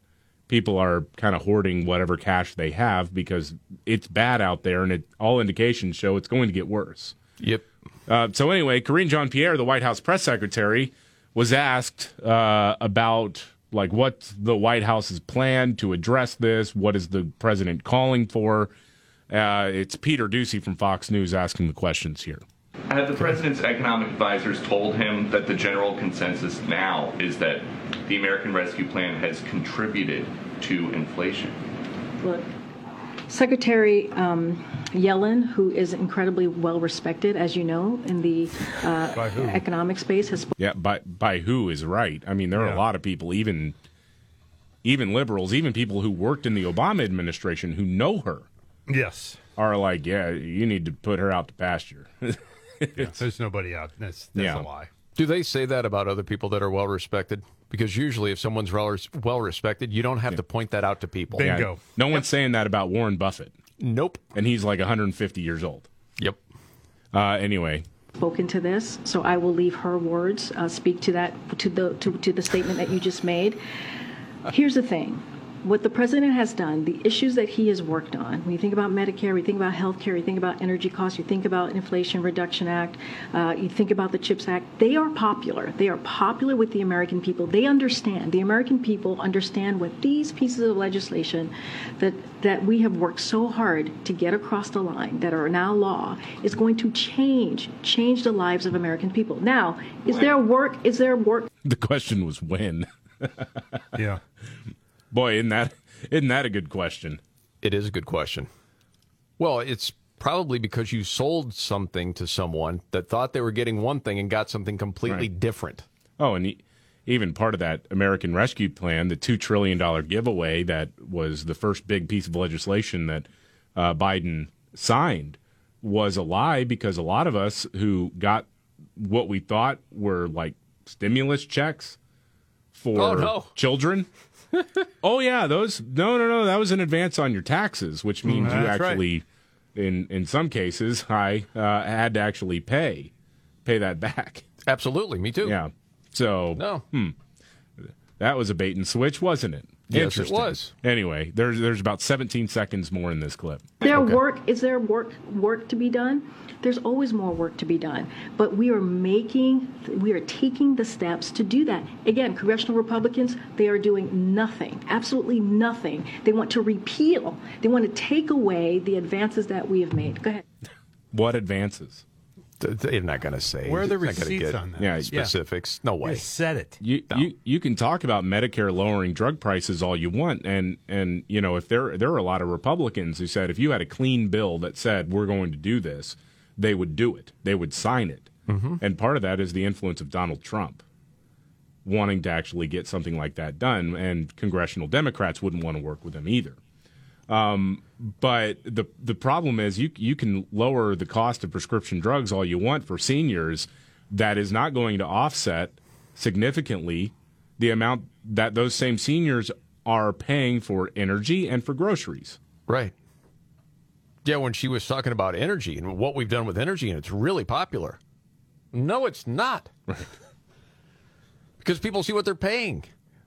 S2: People are kind of hoarding whatever cash they have because it's bad out there, and it, all indications show it's going to get worse.
S1: Yep.
S2: Uh, so anyway, Karine Jean Pierre, the White House press secretary, was asked uh, about like what the White House's plan to address this. What is the president calling for? Uh, it's Peter Doocy from Fox News asking the questions here.
S25: Have the president's economic advisors told him that the general consensus now is that the American Rescue Plan has contributed to inflation?
S26: Look, Secretary um, Yellen, who is incredibly well respected, as you know, in the uh, economic space, has
S2: Yeah, by by who is right? I mean, there are a lot of people, even even liberals, even people who worked in the Obama administration who know her.
S3: Yes,
S2: are like, yeah, you need to put her out to pasture.
S3: Yeah, there's nobody out. That's that's
S2: Yeah.
S3: a lie.
S1: Do they say that about other people that are well respected? Because usually, if someone's well well respected, you don't have to point that out to people.
S2: Yeah, no one's saying that about Warren Buffett.
S1: Nope.
S2: And he's like 150 years old.
S1: Yep.
S2: Uh, anyway,
S26: spoken to this, so I will leave her words uh, speak to that to the to, to the statement that you just made. Here's the thing. What the president has done, the issues that he has worked on, when you think about Medicare, we think about health care, you think about energy costs, you think about Inflation Reduction Act, uh, you think about the CHIPS Act, they are popular. They are popular with the American people. They understand. The American people understand what these pieces of legislation that, that we have worked so hard to get across the line, that are now law, is going to change, change the lives of American people. Now, is there work, is there work
S2: the question was when.
S3: yeah.
S2: Boy, isn't that isn't that a good question?
S1: It is a good question. Well, it's probably because you sold something to someone that thought they were getting one thing and got something completely
S2: Right.
S1: different.
S2: Oh, and even part of that American Rescue Plan, the two trillion dollar giveaway that was the first big piece of legislation that uh, Biden signed, was a lie because a lot of us who got what we thought were like stimulus checks for
S1: Oh, no.
S2: children. oh yeah, those no no no that was an advance on your taxes, which means you
S1: That's right.
S2: actually in in some cases I uh, had to actually pay pay that back.
S1: Absolutely, me too.
S2: Yeah. So
S1: No.
S2: hmm, that was a bait and switch, wasn't it?
S1: Yes, it was.
S2: Anyway, there's there's about 17 seconds more in this clip.
S26: There work is there work work to be done? There's always more work to be done, but we are making we are taking the steps to do that. Again, congressional Republicans they are doing nothing, absolutely nothing. They want to repeal. They want to take away the advances that we have made. Go ahead.
S2: What advances?
S1: They're not going to say.
S3: Where are the
S1: They're not gonna
S3: receipts
S1: get
S3: on that?
S2: Yeah,
S1: specifics. No way.
S3: You said it.
S2: You, you you can talk about Medicare lowering drug prices all you want, and and you know if there there are a lot of Republicans who said if you had a clean bill that said we're going to do this, they would do it. They would sign it.
S1: Mhm.
S2: And part of that is the influence of Donald Trump wanting to actually get something like that done, and congressional Democrats wouldn't want to work with him either. Um, but the the problem is you you can lower the cost of prescription drugs all you want for seniors. That is not going to offset significantly the amount that those same seniors are paying for energy and for groceries.
S1: Right. Yeah, when she was talking about energy and what we've done with energy, and it's really popular. No, it's not.
S2: Right.
S1: Because people see what they're paying.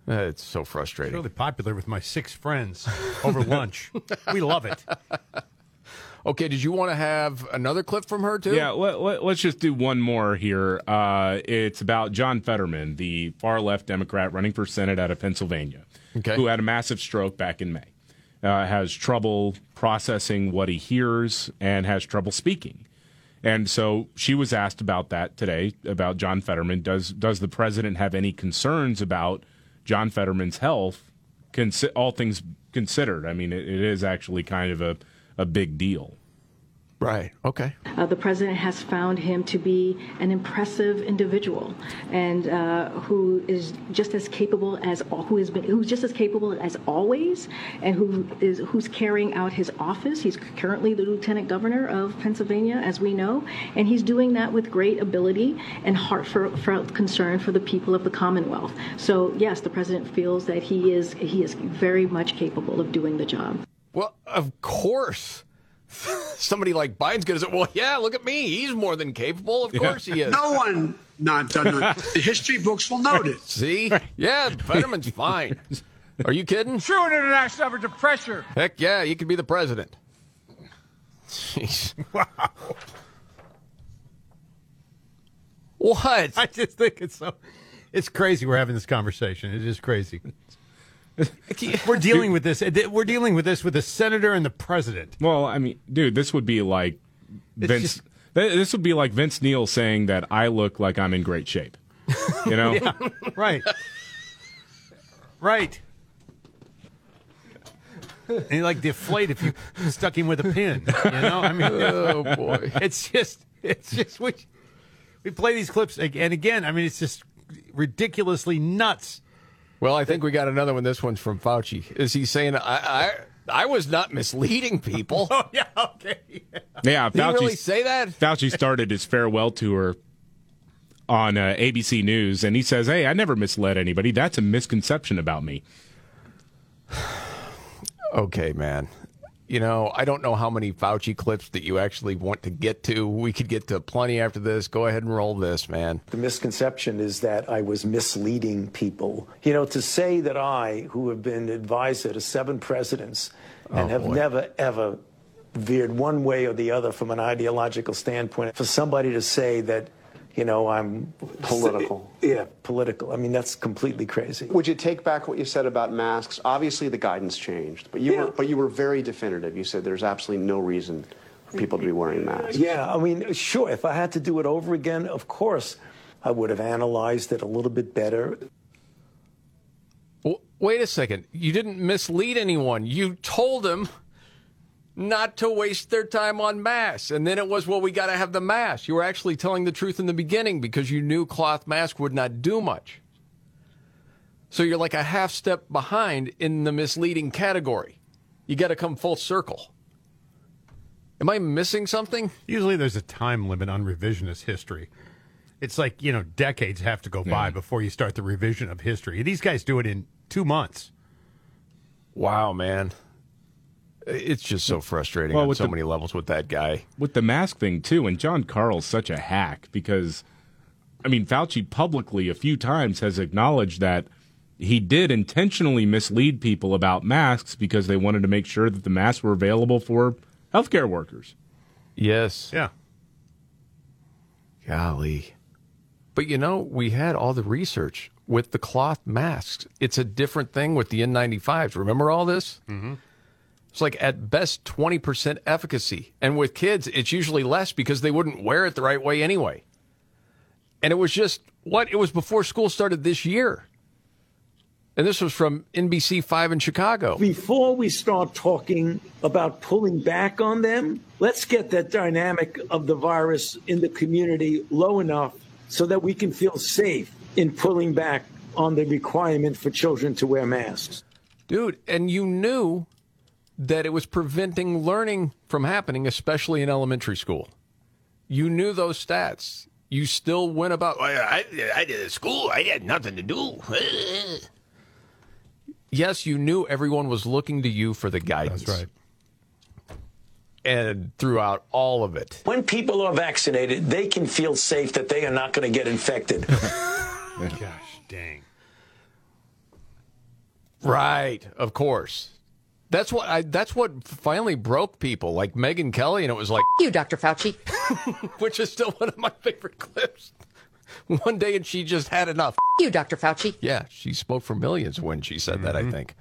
S1: Uh, it's so frustrating.
S3: It's
S1: frustrating.
S3: really popular with my six friends over lunch. we love it.
S1: Okay, did you want to have another clip from her too?
S2: Yeah, let, let, us just do one more here. Uh, it's about John Fetterman, the far left Democrat running for Senate out of Pennsylvania,
S1: Okay.
S2: who had a massive stroke back in May, uh, has trouble processing what he hears, and has trouble speaking. And so she was asked about that today about John Fetterman. Does does the president have any concerns about John Fetterman's health? All things considered, I mean, it, is actually kind of a, a big deal.
S1: Right. Okay.
S26: Uh, the president has found him to be an impressive individual, and uh, who is just as capable as who has been who's just as capable as always, and who is who's carrying out his office. He's currently the lieutenant governor of Pennsylvania, as we know, and he's doing that with great ability and heartfelt concern for the people of the Commonwealth. So yes, the president feels that he is he is very much capable of doing the job.
S1: Well, of course. Somebody like Biden's going to say, well, yeah, look at me. He's more than capable. Of course he is.
S5: No one not uh, done. The history books will note it.
S1: See? Yeah, Fetterman's fine. Are you kidding?
S5: True international average of pressure.
S1: Heck yeah, you can be the president. Jeez.
S3: Wow.
S1: What?
S3: I just think it's so. It's crazy. We're having this conversation. It is crazy. We're dealing with this. We're dealing with this with the senator and the president.
S2: Well, I mean, dude, this would be like
S3: It's
S2: Vince.
S3: just-
S2: this would be like Vince Neil saying that I look like I'm in great shape. You know,
S3: Yeah, right. Right. And he like deflate if you stuck him with a pin. You know, I mean,
S1: Oh, boy.
S3: it's just, it's just we we play these clips ag- and again. I mean, it's just ridiculously nuts.
S1: Well, I think we got another one. This one's from Fauci. Is he saying, I, I, I was not misleading people?
S3: Oh yeah, okay.
S2: yeah.
S1: Did he
S2: Fauci
S1: really say that?
S2: Fauci started his farewell tour on uh, ABC News, and he says, "Hey, I never misled anybody. That's a misconception about me."
S1: Okay, man. You know, I don't know how many Fauci clips that you actually want to get to. We could get to plenty after this. Go ahead and roll this, man.
S17: The misconception is that I was misleading people. You know, to say that I, who have been advisor to seven presidents and
S1: Oh,
S17: have
S1: boy.
S17: never, ever veered one way or the other from an ideological standpoint, for somebody to say that, you know, I'm
S18: Political.
S17: Yeah, political. I mean, that's completely crazy.
S18: Would you take back what you said about masks? Obviously, the guidance changed, but you were but you were very definitive. You said there's absolutely no reason for people to be wearing masks.
S17: Yeah, I mean, sure, if I had to do it over again, of course, I would have analyzed it a little bit better.
S1: W- Wait a second. You didn't mislead anyone. You told them not to waste their time on masks. And then it was, well, we got to have the mask. You were actually telling the truth in the beginning because you knew cloth mask would not do much. So you're like a half step behind in the misleading category. You got to come full circle. Am I missing something?
S3: Usually, there's a time limit on revisionist history. It's like you know, decades have to go by mm-hmm. before you start the revision of history. These guys do it in two months.
S1: Wow, man. It's just so frustrating
S2: Well,
S1: on
S2: with
S1: so
S2: the-
S1: many levels with that guy.
S2: with the mask thing too. And Jon Karl's such a hack because, I mean, Fauci publicly a few times has acknowledged that he did intentionally mislead people about masks because they wanted to make sure that the masks were available for healthcare workers.
S1: Yes.
S3: Yeah.
S1: Golly. But you know, we had all the research with the cloth masks. It's a different thing with the N95s. Remember all this?
S3: Mm-hmm.
S1: It's like at best 20% efficacy. And with kids, it's usually less because they wouldn't wear it the right way anyway. And it was just what? It was before school started this year. And this was from NBC5 in Chicago.
S17: Before we start talking about pulling back on them, let's get that dynamic of the virus in the community low enough so that we can feel safe in pulling back on the requirement for children to wear masks.
S1: Dude, and you knew that it was preventing learning from happening, especially in elementary school. You knew those stats. You still went about. "Well, I, I did at school. I had nothing to do. yes, you knew everyone was looking to you for the guidance.
S3: That's right.
S1: And throughout all of it.
S17: When people are vaccinated, they can feel safe that they are not going to get infected.
S3: Gosh, dang.
S1: Right, of course. That's what I. That's what finally broke people, like Megyn Kelly, and it was like
S27: You, Dr. Fauci.
S1: which is still one of my favorite clips. One day, and she just had enough.
S27: You, Dr. Fauci.
S1: Yeah, she spoke for millions when she said that. I mm-hmm. think.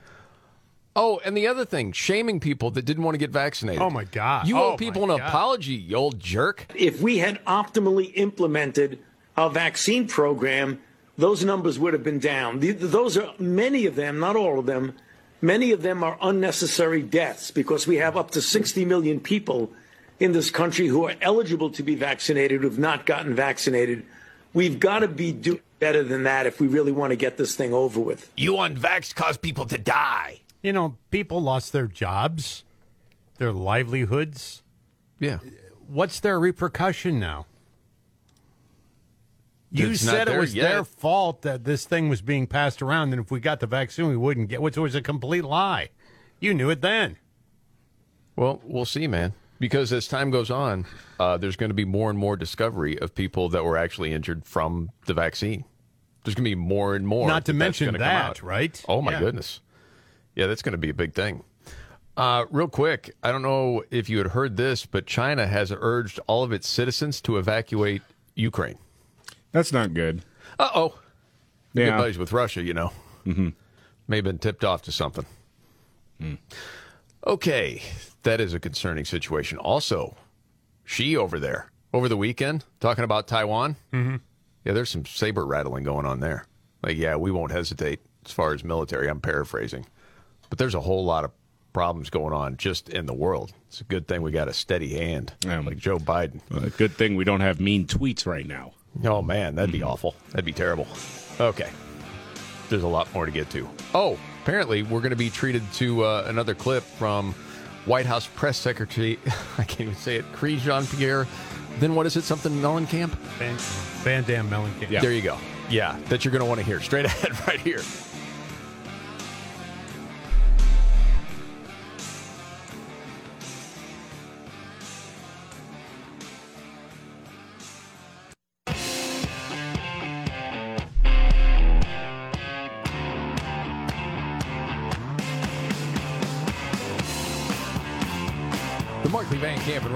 S1: Oh, and the other thing, shaming people that didn't want to get vaccinated.
S3: Oh my God.
S1: You
S3: Oh,
S1: owe people an
S3: God.
S1: apology, you old jerk.
S17: If we had optimally implemented our vaccine program, those numbers would have been down. Those are many of them, not all of them. Many of them are unnecessary deaths because we have up to 60 million people in this country who are eligible to be vaccinated who've not gotten vaccinated. We've got to be doing better than that if we really want to get this thing over with.
S1: You unvaxxed cause people to die.
S3: You know, people lost their jobs, their livelihoods.
S1: Yeah.
S3: What's their repercussion now? You
S1: It's
S3: said it was
S1: yet.
S3: their fault that this thing was being passed around, and if we got the vaccine, we wouldn't get, which was a complete lie. You knew it then.
S1: Well, we'll see, man. Because as time goes on, uh, there's going to be more and more discovery of people that were actually injured from the vaccine. There's going to be more and more.
S3: Not to
S1: that's
S3: mention that, right?
S1: Oh my
S3: Yeah.
S1: goodness. Yeah, that's going to be a big thing. Uh, real quick, I don't know if you had heard this, but China has urged all of its citizens to evacuate Ukraine.
S2: That's not good.
S1: Uh oh. Good
S2: Yeah.
S1: buddies with Russia, you know. Mm-hmm. May have been tipped off to something. Okay, that is a concerning situation. Also, Xi over there over the weekend talking about Taiwan.
S3: Mm-hmm.
S1: Yeah, there's some saber rattling going on there. Like, yeah, we won't hesitate as far as military. I'm paraphrasing, but there's a whole lot of problems going on just in the world. It's a good thing we got a steady hand like Joe Biden.
S2: Uh, good thing we don't have mean tweets right now.
S1: Oh man, that'd be awful. That'd be terrible. Okay. There's a lot more to get to. Oh, apparently we're going to be treated to uh, another clip from White House press secretary. I can't even say it. Cree Jean Pierre. Then what is it? Something Mellencamp?
S3: Van, Van Dam Mellencamp. Yeah.
S1: There you go. Yeah, that you're going to want to hear straight ahead right here.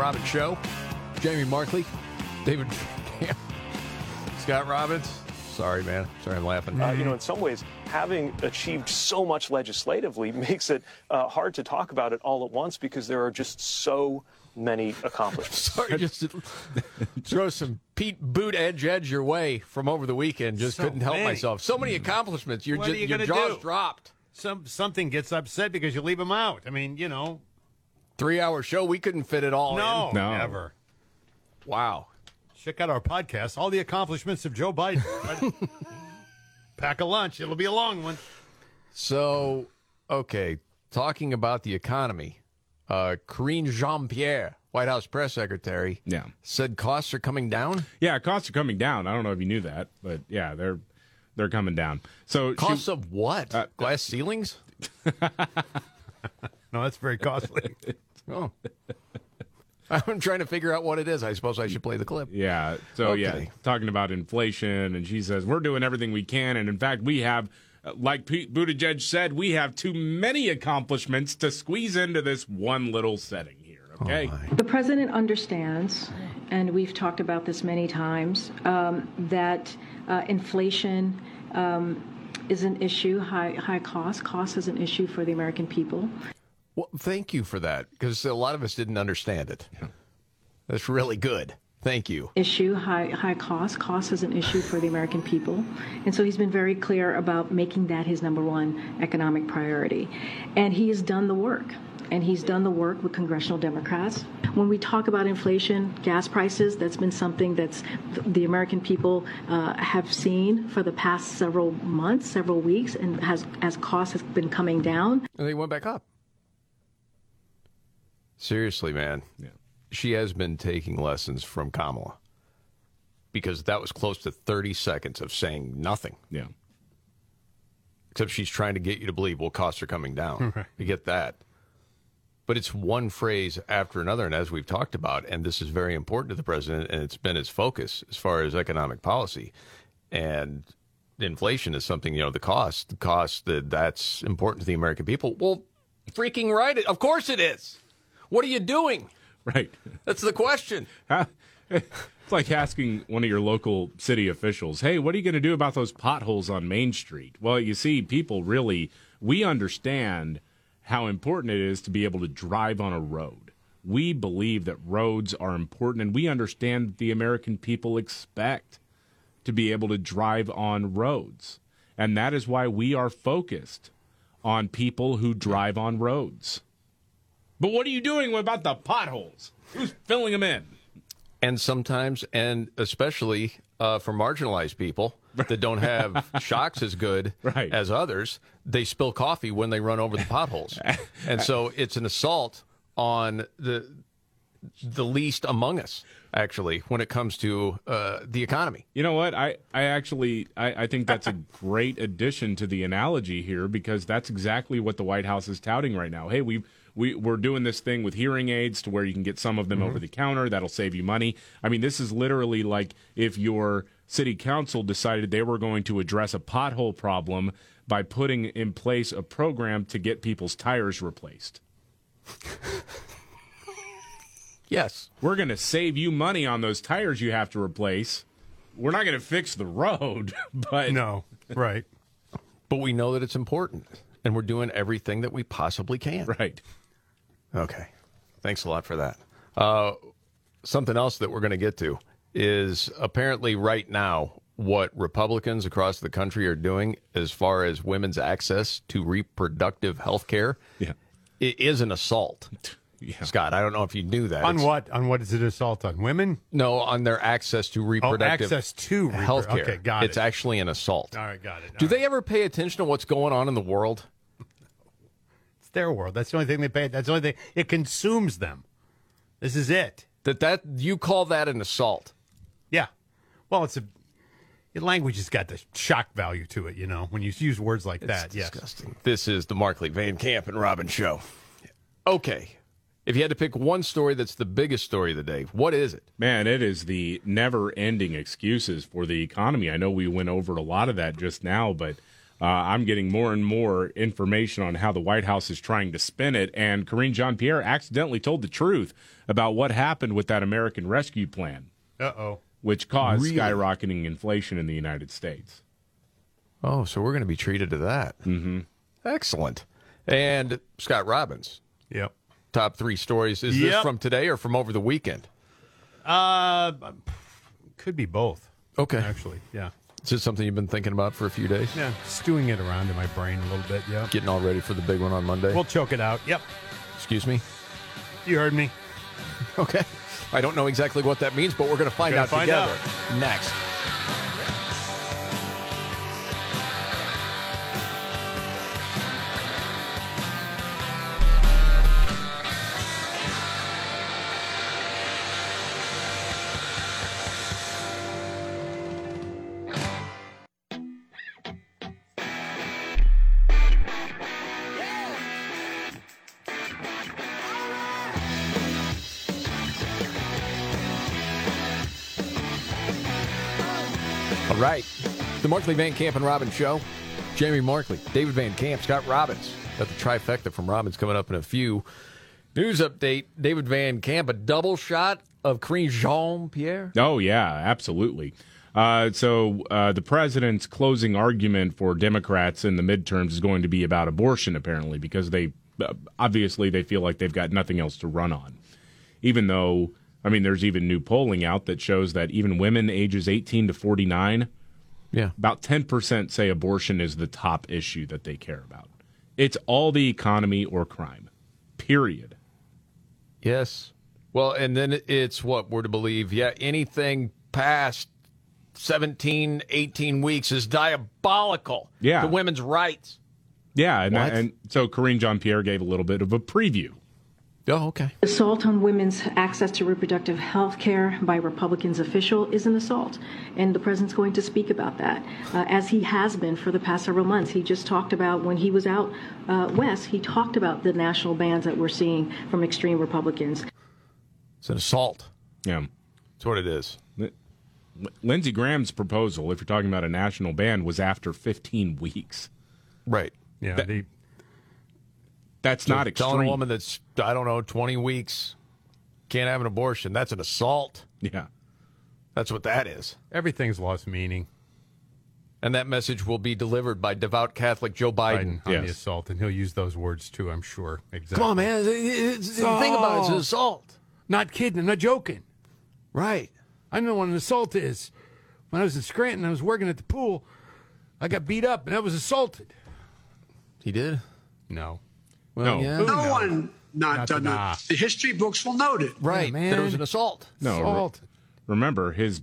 S1: Robbins Show. Jamie Markley, David Camp, Scott Robbins. Sorry, man. Sorry, I'm laughing.
S6: Uh, you know, in some ways, having achieved so much legislatively makes it uh, hard to talk about it all at once because there are just so many accomplishments.
S1: Sorry, just to throw some Pete Buttigieg your way from over the weekend. Just
S3: So
S1: couldn't help
S3: many.
S1: myself. So many accomplishments. Your,
S3: What
S1: ju-
S3: are you
S1: your jaws
S3: do?
S1: dropped.
S3: Some something gets upset because you leave them out. I mean, you know,
S1: Three hour show. We couldn't fit it all
S3: no,
S1: in.
S3: never.
S1: Wow.
S3: Check out our podcast, all the accomplishments of Joe Biden. Pack a lunch. It'll be a long one.
S1: So, okay, talking about the economy, uh, Karine Jean Pierre, White House press secretary,
S2: Yeah.
S1: said costs are coming down.
S2: Yeah, costs are coming down. I don't know if you knew that, but yeah, they're they're coming down. So she-
S1: Costs of what?
S2: Uh,
S1: Glass ceilings?
S3: No, that's very costly.
S1: Oh. I'm trying to figure out what it is. I suppose I should play the clip.
S2: Yeah. So yeah, talking about inflation, and she says we're doing everything we can, and in fact, we have, uh, like Pete Buttigieg said, we have too many accomplishments to squeeze into this one little setting here. Okay.
S26: The president understands, and we've talked about this many times, um, that uh, inflation um, is an issue. High high cost, cost is an issue for the American people.
S1: Well, thank you for that because a lot of us didn't understand it. That's really good. Thank you.
S26: issue, high high cost. Cost is an issue for the American people, and so he's been very clear about making that his number one economic priority, and he has done the work. And he's done the work with congressional Democrats. When we talk about inflation, gas prices, that's been something that's the American people uh, have seen for the past several months, several weeks, and has as cost has been coming down.
S1: And they went back up. Seriously, man.
S2: Yeah.
S1: She has been taking lessons from Kamala because that was close to 30 seconds of saying nothing.
S2: Yeah.
S1: Except she's trying to get you to believe, well, costs are coming down.
S3: Right.
S1: You get that. But it's one phrase after another. And as we've talked about, and this is very important to the president, and it's been his focus as far as economic policy. And inflation is something, you know, the cost, the cost that that's important to the American people. Well, freaking right. Of course it is. What are you doing?
S2: Right.
S1: That's the question.
S2: Huh? It's like asking one of your local city officials, hey, what are you going to do about those potholes on Main Street? Well, you see, people really, we understand how important it is to be able to drive on a road. We believe that roads are important, and we understand that the American people expect to be able to drive on roads. And that is why we are focused on people who drive on roads. But what are you doing about the potholes? Who's filling them in?
S1: And sometimes, and especially uh, for marginalized people that don't have shocks as good
S2: Right.
S1: as others, they spill coffee when they run over the potholes. and so it's an assault on the the least among us, actually, when it comes to uh, the economy.
S2: You know what? I, I actually I, I think that's a great addition to the analogy here because that's exactly what the White House is touting right now. Hey, we we we're doing this thing with hearing aids to where you can get some of them over mm-hmm. the counter. That'll save you money. I mean, this is literally like if your city council decided they were going to address a pothole problem by putting in place a program to get people's tires replaced.
S1: Yes.
S2: We're going to save you money on those tires you have to replace. We're not going to fix the road, but
S3: No, right.
S1: But we know that it's important, and we're doing everything that we possibly can.
S2: Right.
S1: Okay. Thanks a lot for that. Uh, something else that we're going to get to is apparently right now what Republicans across the country are doing as far as women's access to reproductive health care
S2: Yeah.
S1: it is an assault. Scott, I don't know if you knew that.
S3: On
S1: It's-
S3: what? On what is it assault on? Women?
S1: No, on their access to reproductive
S3: Oh, access to repro-
S1: health care.
S3: okay, got
S1: It's
S3: it.
S1: actually an assault.
S3: All right, got it.
S1: Do they ever pay attention to what's going on in the world?
S3: It's their world. That's the only thing they pay. That's the only thing. It consumes them. This is it.
S1: That that you call that an assault?
S3: Yeah. Well, it's a. Your language has got the shock value to it, you know, when you use words like that. Yes.
S1: disgusting. This is the Markley Van Camp and Robbins show. Okay. If you had to pick one story that's the biggest story of the day, what is it?
S2: Man, it is the never ending excuses for the economy. I know we went over a lot of that just now, but uh, I'm getting more and more information on how the White House is trying to spin it. And Karine Jean Pierre accidentally told the truth about what happened with that American Rescue Plan,
S3: Uh oh.
S2: which caused
S1: Really?
S2: skyrocketing inflation in the United States.
S1: Oh, so we're going to be treated to that.
S2: Mm-hmm.
S1: Excellent. And Scott Robbins.
S3: Yep.
S1: Top three stories. Is this from today or from over the weekend?
S3: Uh, could be both.
S1: Okay.
S3: Actually, yeah.
S1: Is this something you've been thinking about for a few days?
S3: Yeah, stewing it around in my brain a little bit. Yeah.
S1: Getting all ready for the big one on Monday?
S3: We'll choke it out. Yep.
S1: Excuse me?
S3: You heard me.
S1: Okay. I don't know exactly what that means, but we're going to find out together next. Markley Van Camp and Robbins Show. Jamie Markley, David Van Camp, Scott Robbins. Got the trifecta from Robbins coming up in a few. News update David Van Camp, a double shot of Karine Jean Pierre.
S2: Oh yeah, absolutely. Uh, so uh, the president's closing argument for Democrats in the midterms is going to be about abortion, apparently, because they uh, obviously they feel like they've got nothing else to run on. Even though, I mean, there's even new polling out that shows that even women ages 18 to 49,
S1: yeah,
S2: about 10% say abortion is the top issue that they care about. It's all the economy or crime. Period.
S1: Yes. Well, and then it's what we're to believe. Yeah, anything past 17, 18 weeks is diabolical
S2: Yeah.
S1: to women's rights.
S2: Yeah, and, and so Karine Jean Pierre gave a little bit of a preview
S1: Oh, okay.
S26: Assault on women's access to reproductive health care by Republicans official is an assault, and the president's going to speak about that, uh, as he has been for the past several months. He just talked about when he was out uh, west. He talked about the national bans that we're seeing from extreme Republicans.
S1: It's an assault.
S2: Yeah.
S1: That's what it is.
S2: Lindsey Graham's proposal, if you're talking about a national ban, was after 15 weeks.
S1: Right.
S3: Yeah.
S2: That-
S3: the,
S2: That's
S1: So
S2: not
S1: telling
S2: extreme.
S1: a woman that's I don't know 20 weeks can't have an abortion. That's an assault.
S2: Yeah.
S1: That's what that is.
S3: everything's lost meaning.
S1: And that message will be delivered by devout Catholic Joe Biden.
S3: Biden on the assault, and he'll use those words too. I'm sure. Exactly.
S1: Come on, man. It's- it's- Think about it. It's an assault.
S3: Not kidding. I'm not joking.
S1: Right.
S3: I know what an assault is. When I was in Scranton, I was working at the pool. I got beat up, and I was assaulted.
S1: He did.
S3: No.
S1: Well,
S2: No.
S1: yeah.
S27: No one not,
S3: Not
S27: done
S3: the-
S27: that. The history books will note it.
S1: Right.
S3: man.
S1: That it was an assault.
S2: No, re-
S3: Assault.
S2: remember his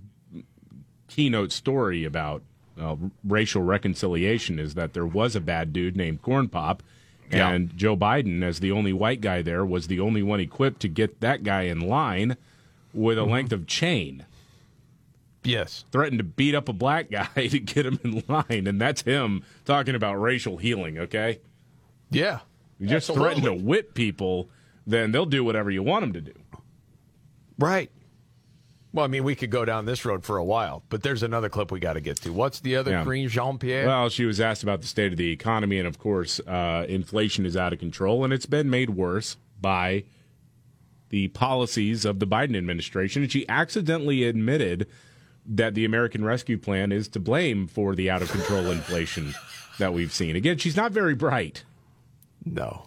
S2: keynote story about uh, racial reconciliation is that there was a bad dude named Corn Pop,
S3: Yeah.
S2: and Joe Biden, as the only white guy there, was the only one equipped to get that guy in line with a length of chain.
S1: Yes.
S2: Threatened to beat up a black guy to get him in line, and that's him talking about racial healing. Okay,
S1: Yeah.
S2: You just
S1: Absolutely.
S2: threaten to whip people, then they'll do whatever you want them to do.
S1: Right. Well, I mean, we could go down this road for a while, but there's another clip we got to get to. What's the other
S2: Yeah.
S1: Karine Jean Pierre?
S2: Well, she was asked about the state of the economy, and of course, uh, inflation is out of control, and it's been made worse by the policies of the Biden administration. And she accidentally admitted that the American Rescue Plan is to blame for the out of control inflation that we've seen. Again, she's not very bright.
S1: No.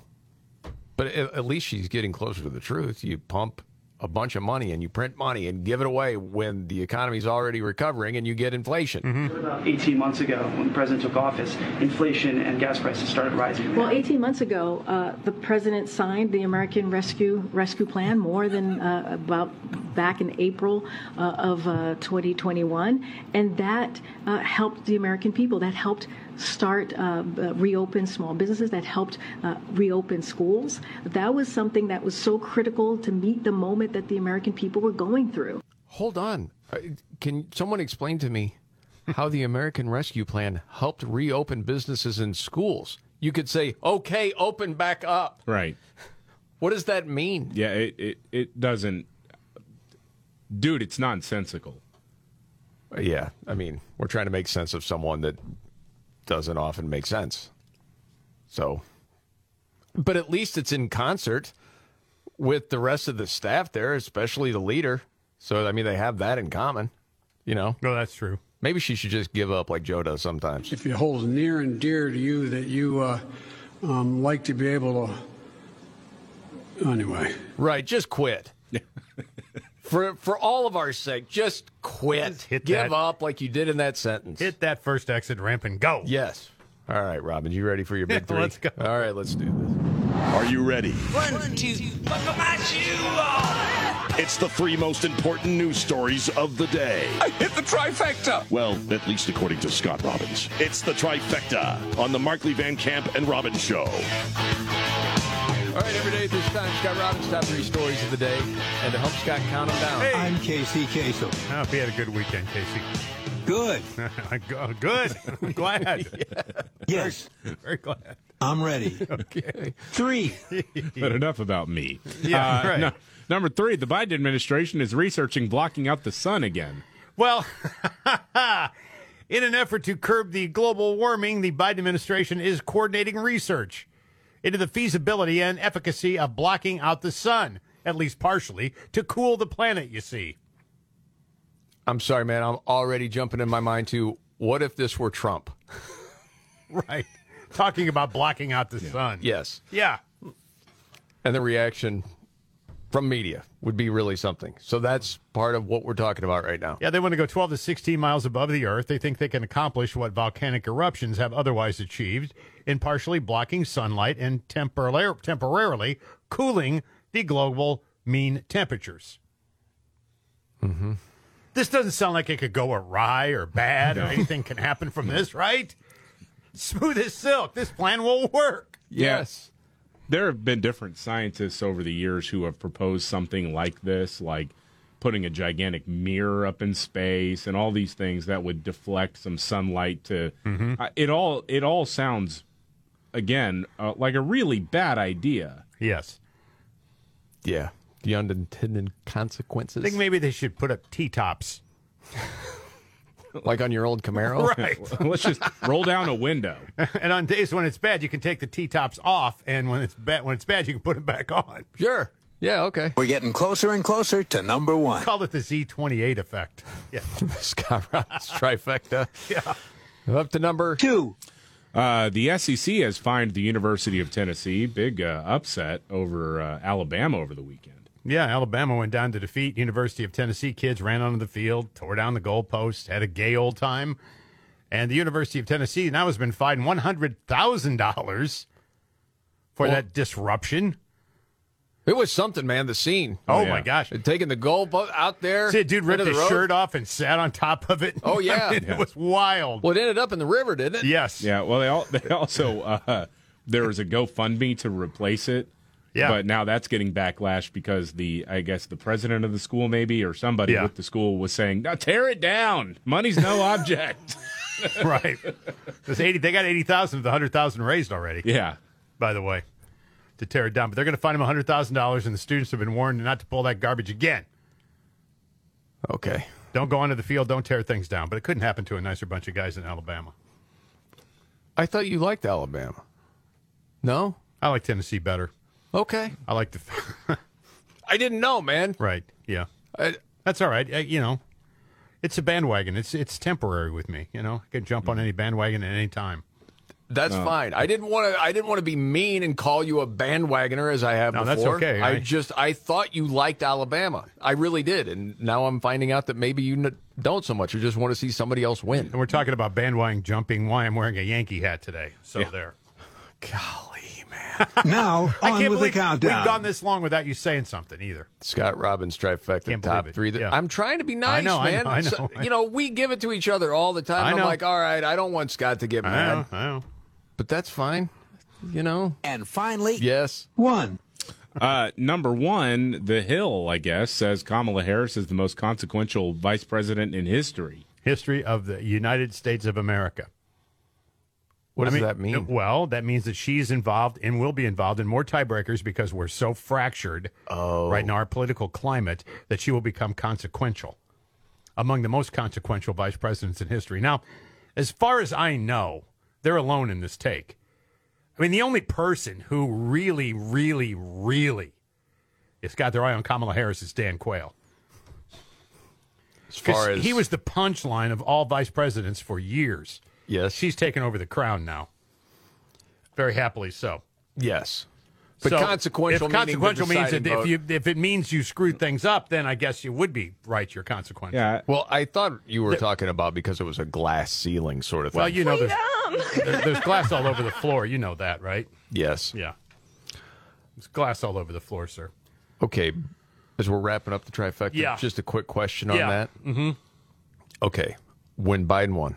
S1: But at, at least she's getting closer to the truth. You pump a bunch of money and you print money and give it away when the economy's already recovering and you get inflation.
S28: About 18 months ago, when the president took office, inflation and gas prices started rising.
S26: Well, 18 months ago, uh, the president signed the American Rescue Rescue Plan more than uh, about back in April uh, of uh, 2021, and that uh, helped the American people. That helped start uh, uh, reopen small businesses. That helped uh, reopen schools. That was something that was so critical to meet the moment that the American people were going through.
S1: Hold on. Uh, Can someone explain to me how the American Rescue Plan helped reopen businesses and schools? You could say, okay, open back up.
S2: Right.
S1: What does that mean?
S2: Yeah, it, it, it doesn't. Dude, it's nonsensical.
S1: Uh, Yeah, I mean, we're trying to make sense of someone that doesn't often make sense. So, but at least it's in concert with the rest of the staff there, especially the leader. So, I mean, they have that in common, you know?
S3: No, that's true.
S1: Maybe she should just give up like Joe does sometimes.
S27: If it holds near and dear to you that you uh, um, like to be able to. Anyway.
S1: Right, just quit. for for all of our sake, just quit.
S3: hit
S1: Give
S3: that-
S1: up like you did in that sentence.
S3: Hit that first exit ramp and go.
S1: Yes. All right, Robin, you ready for your big three?
S3: let's go.
S1: All right, let's do this.
S29: Are you ready?
S16: One, two, buckle my shoe on.
S29: It's the three most important news stories of the day.
S16: I hit the trifecta.
S29: Well, at least according to Scott Robbins. It's the trifecta on the Markley Van Camp and Robbins Show.
S1: All right, every day at this time, Scott Robbins' top three stories of the day. And to help Scott count them down,
S3: I'm
S30: Casey Kasem.
S3: I hope you had a good weekend, Casey.
S30: Good.
S3: Good. I'm glad.
S30: Yes.
S3: Very glad.
S30: I'm ready.
S3: Okay.
S30: Three.
S2: But enough about me.
S3: Yeah,
S2: Uh,
S3: right.
S2: no- number three, the Biden administration is researching blocking out the sun again.
S3: Well, in an effort to curb the global warming, the Biden administration is coordinating research into the feasibility and efficacy of blocking out the sun, at least partially, to cool the planet, you see.
S1: I'm sorry, man. I'm already jumping in my mind to what if this were Trump?
S3: Right. Talking about blocking out the sun.
S1: Yes.
S3: Yeah.
S1: And the reaction from media would be really something. So that's part of what we're talking about right now.
S3: Yeah, they want to go 12 to 16 miles above the Earth. They think they can accomplish what volcanic eruptions have otherwise achieved in partially blocking sunlight and temporar- temporarily cooling the global mean temperatures.
S1: Mm-hmm.
S3: This doesn't sound like it could go awry or bad or anything can happen from this, right? Smooth as silk. This plan will work.
S1: Yes.
S2: There have been different scientists over the years who have proposed something like this, like putting a gigantic mirror up in space and all these things that would deflect some sunlight to.
S3: Mhm.
S2: Uh, it all it all sounds again uh, like a really bad idea.
S3: Yes.
S1: Yeah. The unintended consequences.
S3: I think maybe they should put up T tops.
S1: like on your old Camaro?
S3: right.
S2: Let's just roll down a window.
S3: and on days when it's bad, you can take the T tops off, and when it's bad, when it's bad, you can put them back on.
S1: Sure. Yeah. Okay.
S30: We're getting closer and closer to number one.
S3: Call it the Z28 effect. Yeah.
S1: Scott Robbins trifecta.
S3: Yeah.
S1: Up to number
S30: two.
S2: Uh, the SEC has fined the University of Tennessee. Big uh, upset over uh, Alabama over the weekend.
S3: Yeah, Alabama went down to defeat University of Tennessee. Kids ran onto the field, tore down the goalpost, had a gay old time. And the University of Tennessee now has been fined $100,000 for
S1: Well-
S3: that disruption.
S1: It was something, man. The scene.
S3: Oh, my gosh.
S1: Taking the goal out there.
S3: See, a dude ripped his
S1: road.
S3: shirt off and sat on top of it.
S1: Oh, yeah.
S3: I mean,
S1: Yeah.
S3: It was wild.
S1: Well, it ended up in the river, didn't it?
S3: Yes.
S2: Yeah. Well, they all they also uh, there was a GoFundMe to replace it.
S3: Yeah.
S2: But now that's getting backlash because the I guess the president of the school maybe or somebody
S3: Yeah.
S2: with the school was saying, "Now tear it down. Money's no object."
S3: right. There's 80, they got 80,000 of the 100,000 raised already.
S2: Yeah.
S3: By the way, to tear it down. But they're going to find them $100,000, and the students have been warned not to pull that garbage again.
S1: Okay.
S3: Don't go onto the field. Don't tear things down. But it couldn't happen to a nicer bunch of guys in Alabama.
S1: I thought you liked Alabama. No?
S3: I like Tennessee better.
S1: Okay.
S3: I like the.
S1: I didn't know, man.
S3: right. Yeah.
S1: I,
S3: That's all right. Uh, you know, it's a bandwagon. It's it's temporary with me. You know, I can jump on any bandwagon at any time.
S1: That's
S3: No.
S1: fine. I didn't want to. I didn't want to be mean and call you a bandwagoner as I have
S3: No,
S1: before.
S3: that's okay.
S1: I
S3: I-
S1: just I thought you liked Alabama. I really did, and now I'm finding out that maybe you n- don't so much. You just want to see somebody else win.
S3: And we're talking about bandwagon jumping. Why I'm wearing a Yankee hat today. So there.
S30: Now,
S3: I can't
S30: with the
S3: believe
S30: countdown.
S3: we've gone this long without you saying something either.
S1: Scott Robbins trifecta
S3: Can't
S1: top three.
S3: Yeah.
S1: I'm trying to be nice,
S3: I know, I
S1: man.
S3: know, I
S1: So- you know, we give it to each other all the time.
S3: I
S1: I'm like, all right, I don't want Scott to get
S3: I
S1: mad,
S3: know. I know.
S1: but that's fine. You know.
S30: And finally,
S1: Yes.
S30: one.
S2: Uh, number one, The Hill, I guess, says Kamala Harris is the most consequential vice president in history.
S3: History of the United States of America.
S1: What
S3: I
S1: does that mean?
S3: Well, that means that she's involved and will be involved in more tiebreakers because we're so fractured
S1: Oh.
S3: right now, oh. our political climate, that she will become consequential. Among the most consequential vice presidents in history. Now, as far as I know, they're alone in this take. I mean, the only person who really, really, really has got their eye on Kamala Harris is Dan Quayle.
S1: As far as
S3: he was the punchline of all vice presidents for years.
S1: Yes,
S3: She's taken over the crown now. Very happily so.
S1: yes, but
S3: So,
S1: consequential.
S3: If consequential means that
S1: deciding
S3: if you if it means you screwed things up, then I guess you would be right. You're consequential.
S2: Yeah.
S1: Well, I thought you were talking about because it was a glass ceiling sort of thing.
S3: Well, you know, there's, there- there's glass all over the floor. You know that, right?
S1: yes.
S3: Yeah. There's glass all over the floor, sir.
S1: Okay, as we're wrapping up the trifecta,
S3: Yeah.
S1: just a quick question on
S3: Yeah.
S1: that.
S3: Mm-hmm.
S1: Okay, when Biden won,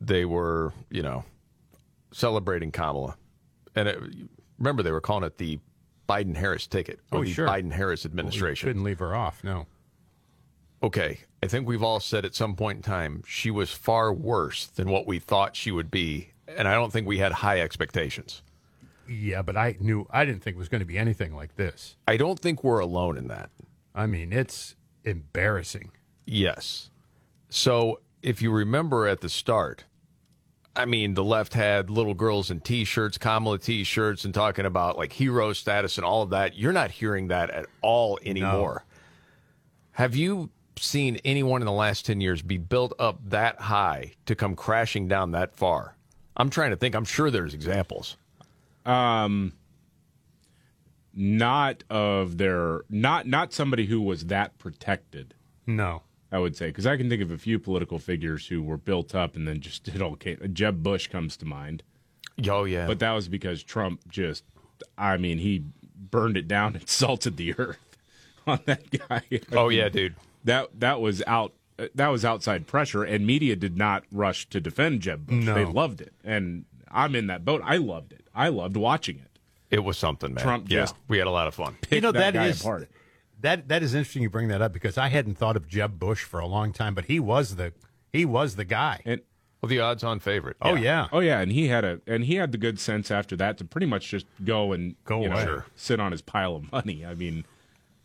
S1: they were, you know, celebrating Kamala, and it, remember they were calling it the Biden Harris ticket or
S3: Oh,
S1: the
S3: sure.
S1: Biden Harris administration.
S3: Couldn't leave her off. No.
S1: okay, I think we've all said at some point in time she was far worse than what we thought she would be, and I don't think we had high expectations.
S3: Yeah, but I knew I didn't think it was going to be anything like this.
S1: I don't think we're alone in that.
S3: I mean, it's embarrassing.
S1: Yes. So if you remember at the start, I mean, the left had little girls in T-shirts, Kamala T-shirts, and talking about like hero status and all of that. You're not hearing that at all anymore. Have you seen anyone in the last ten years be built up that high to come crashing down that far? I'm trying to think. I'm sure there's examples.
S2: Um, not of their not not somebody who was that protected.
S3: No.
S2: I would say because I can think of a few political figures who were built up and then just did all. Jeb Bush comes to mind.
S1: Oh yeah,
S2: but that was because Trump just, I mean, he burned it down and salted the earth on that guy.
S1: Oh, yeah, dude.
S2: That that was out. That was outside pressure, and media did not rush to defend Jeb Bush.
S3: No.
S2: They loved it, and I'm in that boat. I loved it. I loved watching it.
S1: It was something, man.
S2: Trump
S1: yeah,
S2: just
S1: we had a lot of fun.
S3: you know
S2: that
S3: that
S2: guy
S3: is
S2: apart.
S3: That that is interesting. You bring that up because I hadn't thought of Jeb Bush for a long time, but he was the he was the guy.
S2: And
S1: Well, the odds-on favorite.
S3: oh yeah,
S2: Oh yeah, and he had a and he had the good sense after that to pretty much just go and
S3: Go
S2: you know,
S3: away. Sure.
S2: sit on his pile of money. I mean,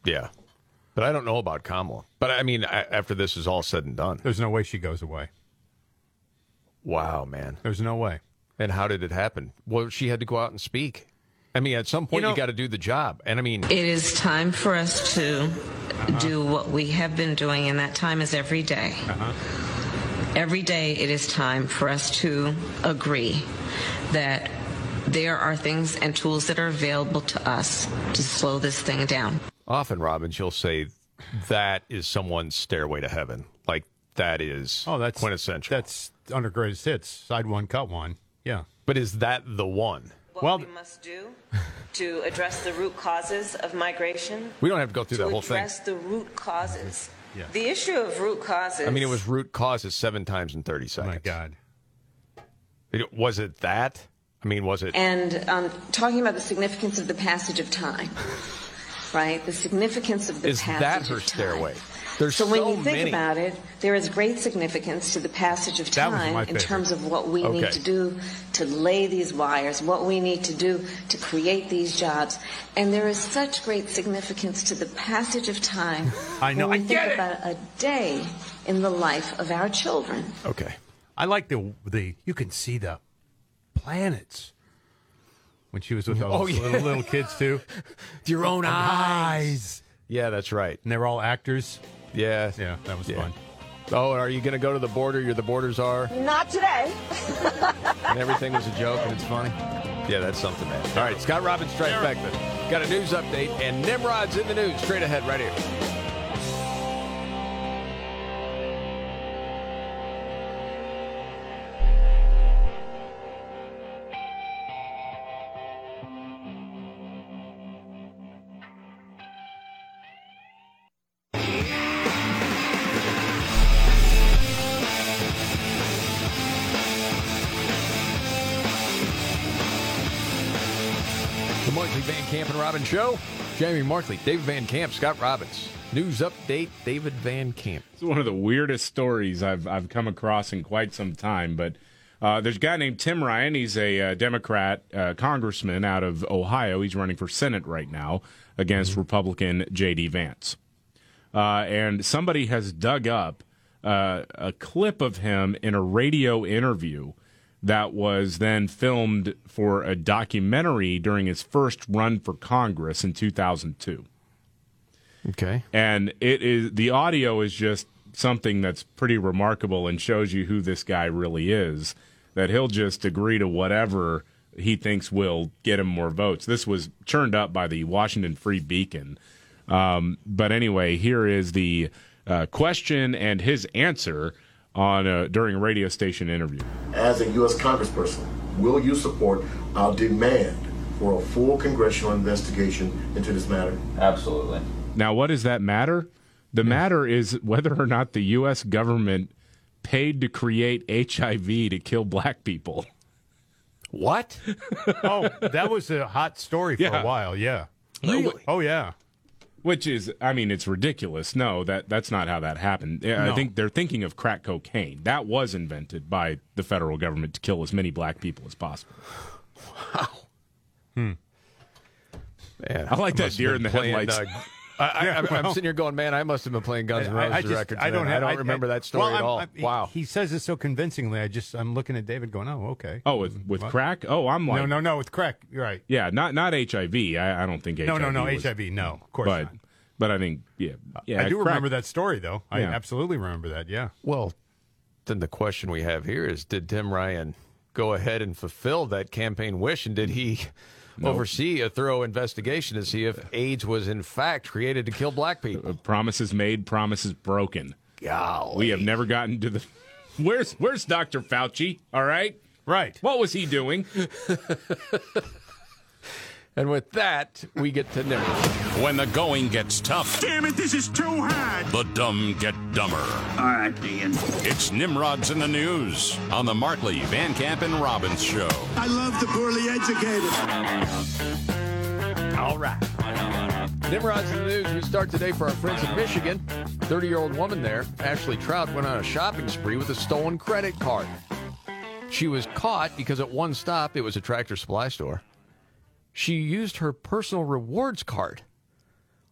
S1: yeah. But I don't know about Kamala. But I mean, I, after this is all said and done,
S3: there's no way she goes away.
S1: wow, man.
S3: There's no way.
S1: And how did it happen? Well, she had to go out and speak. I mean, at some point, you,
S3: know-
S1: got to do the job. And I mean,
S31: It is time for us to uh-huh. do what we have been doing, and that time is every day. Uh-huh. Every day, it is time for us to agree that there are things and tools that are available to us to slow this thing down.
S1: often, Robin, she'll say that is someone's stairway to heaven. Like that is
S3: Oh, that's
S1: quintessential.
S3: That's under greatest hits. Side one, cut one. Yeah.
S1: but is that the one?
S31: What
S3: Well-
S31: we must do to address the root causes of migration,
S1: We don't have to go through
S31: to
S1: that whole thing.
S31: address the root causes.
S3: Yeah.
S31: The issue of root causes.
S1: I mean, it was root causes seven times in 30
S3: Oh
S1: seconds.
S3: my God.
S1: It- was it that? I mean, was it?
S31: And um, talking about the significance of the passage of time, right? The significance of the
S1: Is
S31: passage
S1: that her
S31: of time.
S1: stairway? There's
S31: so
S1: so,
S31: when you think
S1: many.
S31: about it, there is great significance to the passage of time in
S3: favorite.
S31: terms of what we need to do to lay these wires, what we need to do to create these jobs. And there is such great significance to the passage of time
S3: I know.
S31: when we
S3: I
S31: think
S3: get it.
S31: about a day in the life of our children.
S1: okay.
S3: I like the the you can see the planets when she was with all
S1: Oh,
S3: those
S1: yeah.
S3: little, little kids too.
S1: Your own
S3: eyes.
S1: Yeah, that's right.
S3: And they're all actors.
S1: Yeah.
S3: Yeah, that was
S1: Yeah.
S3: fun.
S1: Oh, are you going to go to the border? You're the borders are,
S31: Not today.
S1: and everything was a joke, and it's funny. Yeah, that's something, man. All right, Scott Robbins trifecta. Got a news update, and Nimrod's in the news. Straight ahead, right here. Robbins Show. Jamie Markley, David Van Camp, Scott Robbins. News update, David Van Camp.
S2: It's one of the weirdest stories I've I've come across in quite some time. But uh, there's a guy named Tim Ryan. He's a uh, Democrat uh, congressman out of Ohio. He's running for Senate right now against Republican J.D. Vance. Uh, and somebody has dug up uh, a clip of him in a radio interview that was then filmed for a documentary during his first run for Congress in 2002
S1: Okay.
S2: and it is the audio is just something that's pretty remarkable and shows you who this guy really is that he'll just agree to whatever he thinks will get him more votes. This was churned up by the washington free beacon. Um, but anyway here is the uh, question and his answer on a, during a radio station interview
S32: As a U.S. congressperson, will you support our demand for a full congressional investigation into this matter?
S25: Absolutely.
S2: Now, what does that matter? The matter is whether or not the U.S. government paid to create HIV to kill black people.
S1: What?
S3: Oh, that was a hot story for
S2: Yeah.
S3: a while. Yeah.
S2: Really?
S3: Oh yeah.
S2: Which is, I mean, it's ridiculous. No, that that's not how that happened. Yeah, I
S3: No.
S2: think they're thinking of crack cocaine. That was invented by the federal government to kill as many black people as possible. Wow. Hmm.
S1: Man,
S2: I like that deer in the
S1: playing,
S2: headlights.
S1: uh, I, I,
S3: Yeah,
S1: I'm, I'm
S3: well-
S1: sitting here going, man, I must have been playing Guns N' Roses records.
S3: I don't have.
S1: I don't remember that story
S3: well,
S1: at
S3: I'm-
S1: all.
S3: I'm-
S1: wow.
S3: He says it so convincingly. I just I'm looking at David going, oh okay.
S2: Oh, with with
S3: What?
S2: crack? Oh, I'm like,
S3: no, no, no. With crack, you're right.
S2: yeah, not not HIV. I, I don't think HIV.
S3: No, no, no.
S2: was-
S3: HIV. No, of course
S2: but
S3: not.
S2: but I think yeah, yeah.
S3: I do
S2: crack-
S3: remember that story though. I
S2: Yeah.
S3: absolutely remember that. Yeah.
S1: Well, then the question we have here is did Tim Ryan go ahead and fulfill that campaign wish and did he oversee a thorough investigation to see if AIDS was in fact created to kill black people?
S2: Uh, promises made, promises broken.
S1: Golly.
S2: We have never gotten to the. Where's Where's Doctor Fauci? All right,
S3: right.
S2: What was he doing?
S1: And with that, we get to Nimrod.
S29: When the going gets tough,
S16: Damn it, this is too hard.
S29: the dumb get dumber.
S16: All right, Ian.
S29: It's Nimrods in the News on the Markley, Van Camp, and Robbins Show.
S16: I love the poorly educated.
S1: All right. Nimrod's in the news. We start today for our friends in Michigan. 30 year old woman there, Ashley Trout, went on a shopping spree with a stolen credit card. She was caught because at one stop, it was a tractor supply store. She used her personal rewards card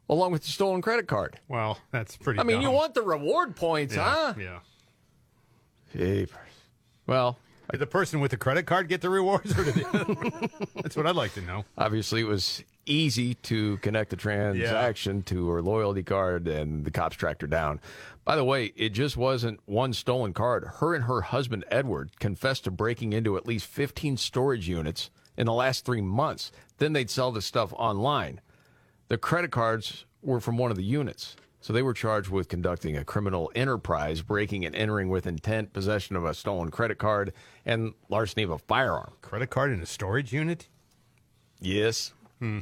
S1: along with the stolen credit card.
S3: Well, that's pretty.
S1: I mean,
S3: dumb.
S1: you want the reward points,
S3: yeah,
S1: huh?
S3: Yeah.
S1: Jeepers. Well,
S3: did the person with the credit card get the rewards, or did they? That's what I'd like to know.
S1: Obviously, it was easy to connect the transaction to her loyalty card, and the cops tracked her down. By the way, it just wasn't one stolen card. Her and her husband, Edward, confessed to breaking into at least 15 storage units in the last three months. Then they'd sell the stuff online. The credit cards were from one of the units. So they were charged with conducting a criminal enterprise, breaking and entering with intent, possession of a stolen credit card, and larceny of a firearm.
S3: Credit card in a storage unit?
S1: Yes.
S3: Hmm.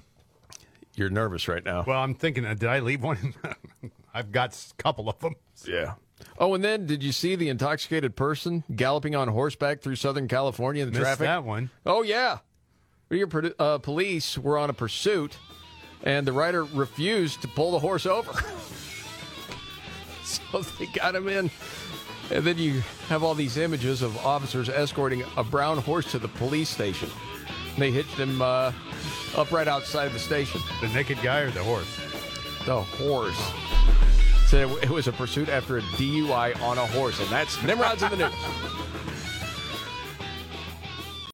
S1: You're nervous right now.
S3: Well, I'm thinking, uh, did I leave one? I've got a couple of them.
S1: Yeah. Oh, and then did you see the intoxicated person galloping on horseback through Southern California in the
S3: Missed
S1: traffic?
S3: that one.
S1: Oh, yeah. Your uh, police were on a pursuit, and the rider refused to pull the horse over. so they got him in. And then you have all these images of officers escorting a brown horse to the police station. They hitched him uh, up right outside of the station.
S3: The naked guy or the horse?
S1: The horse. So it was a pursuit after a DUI on a horse, and that's Nimrod's in the news.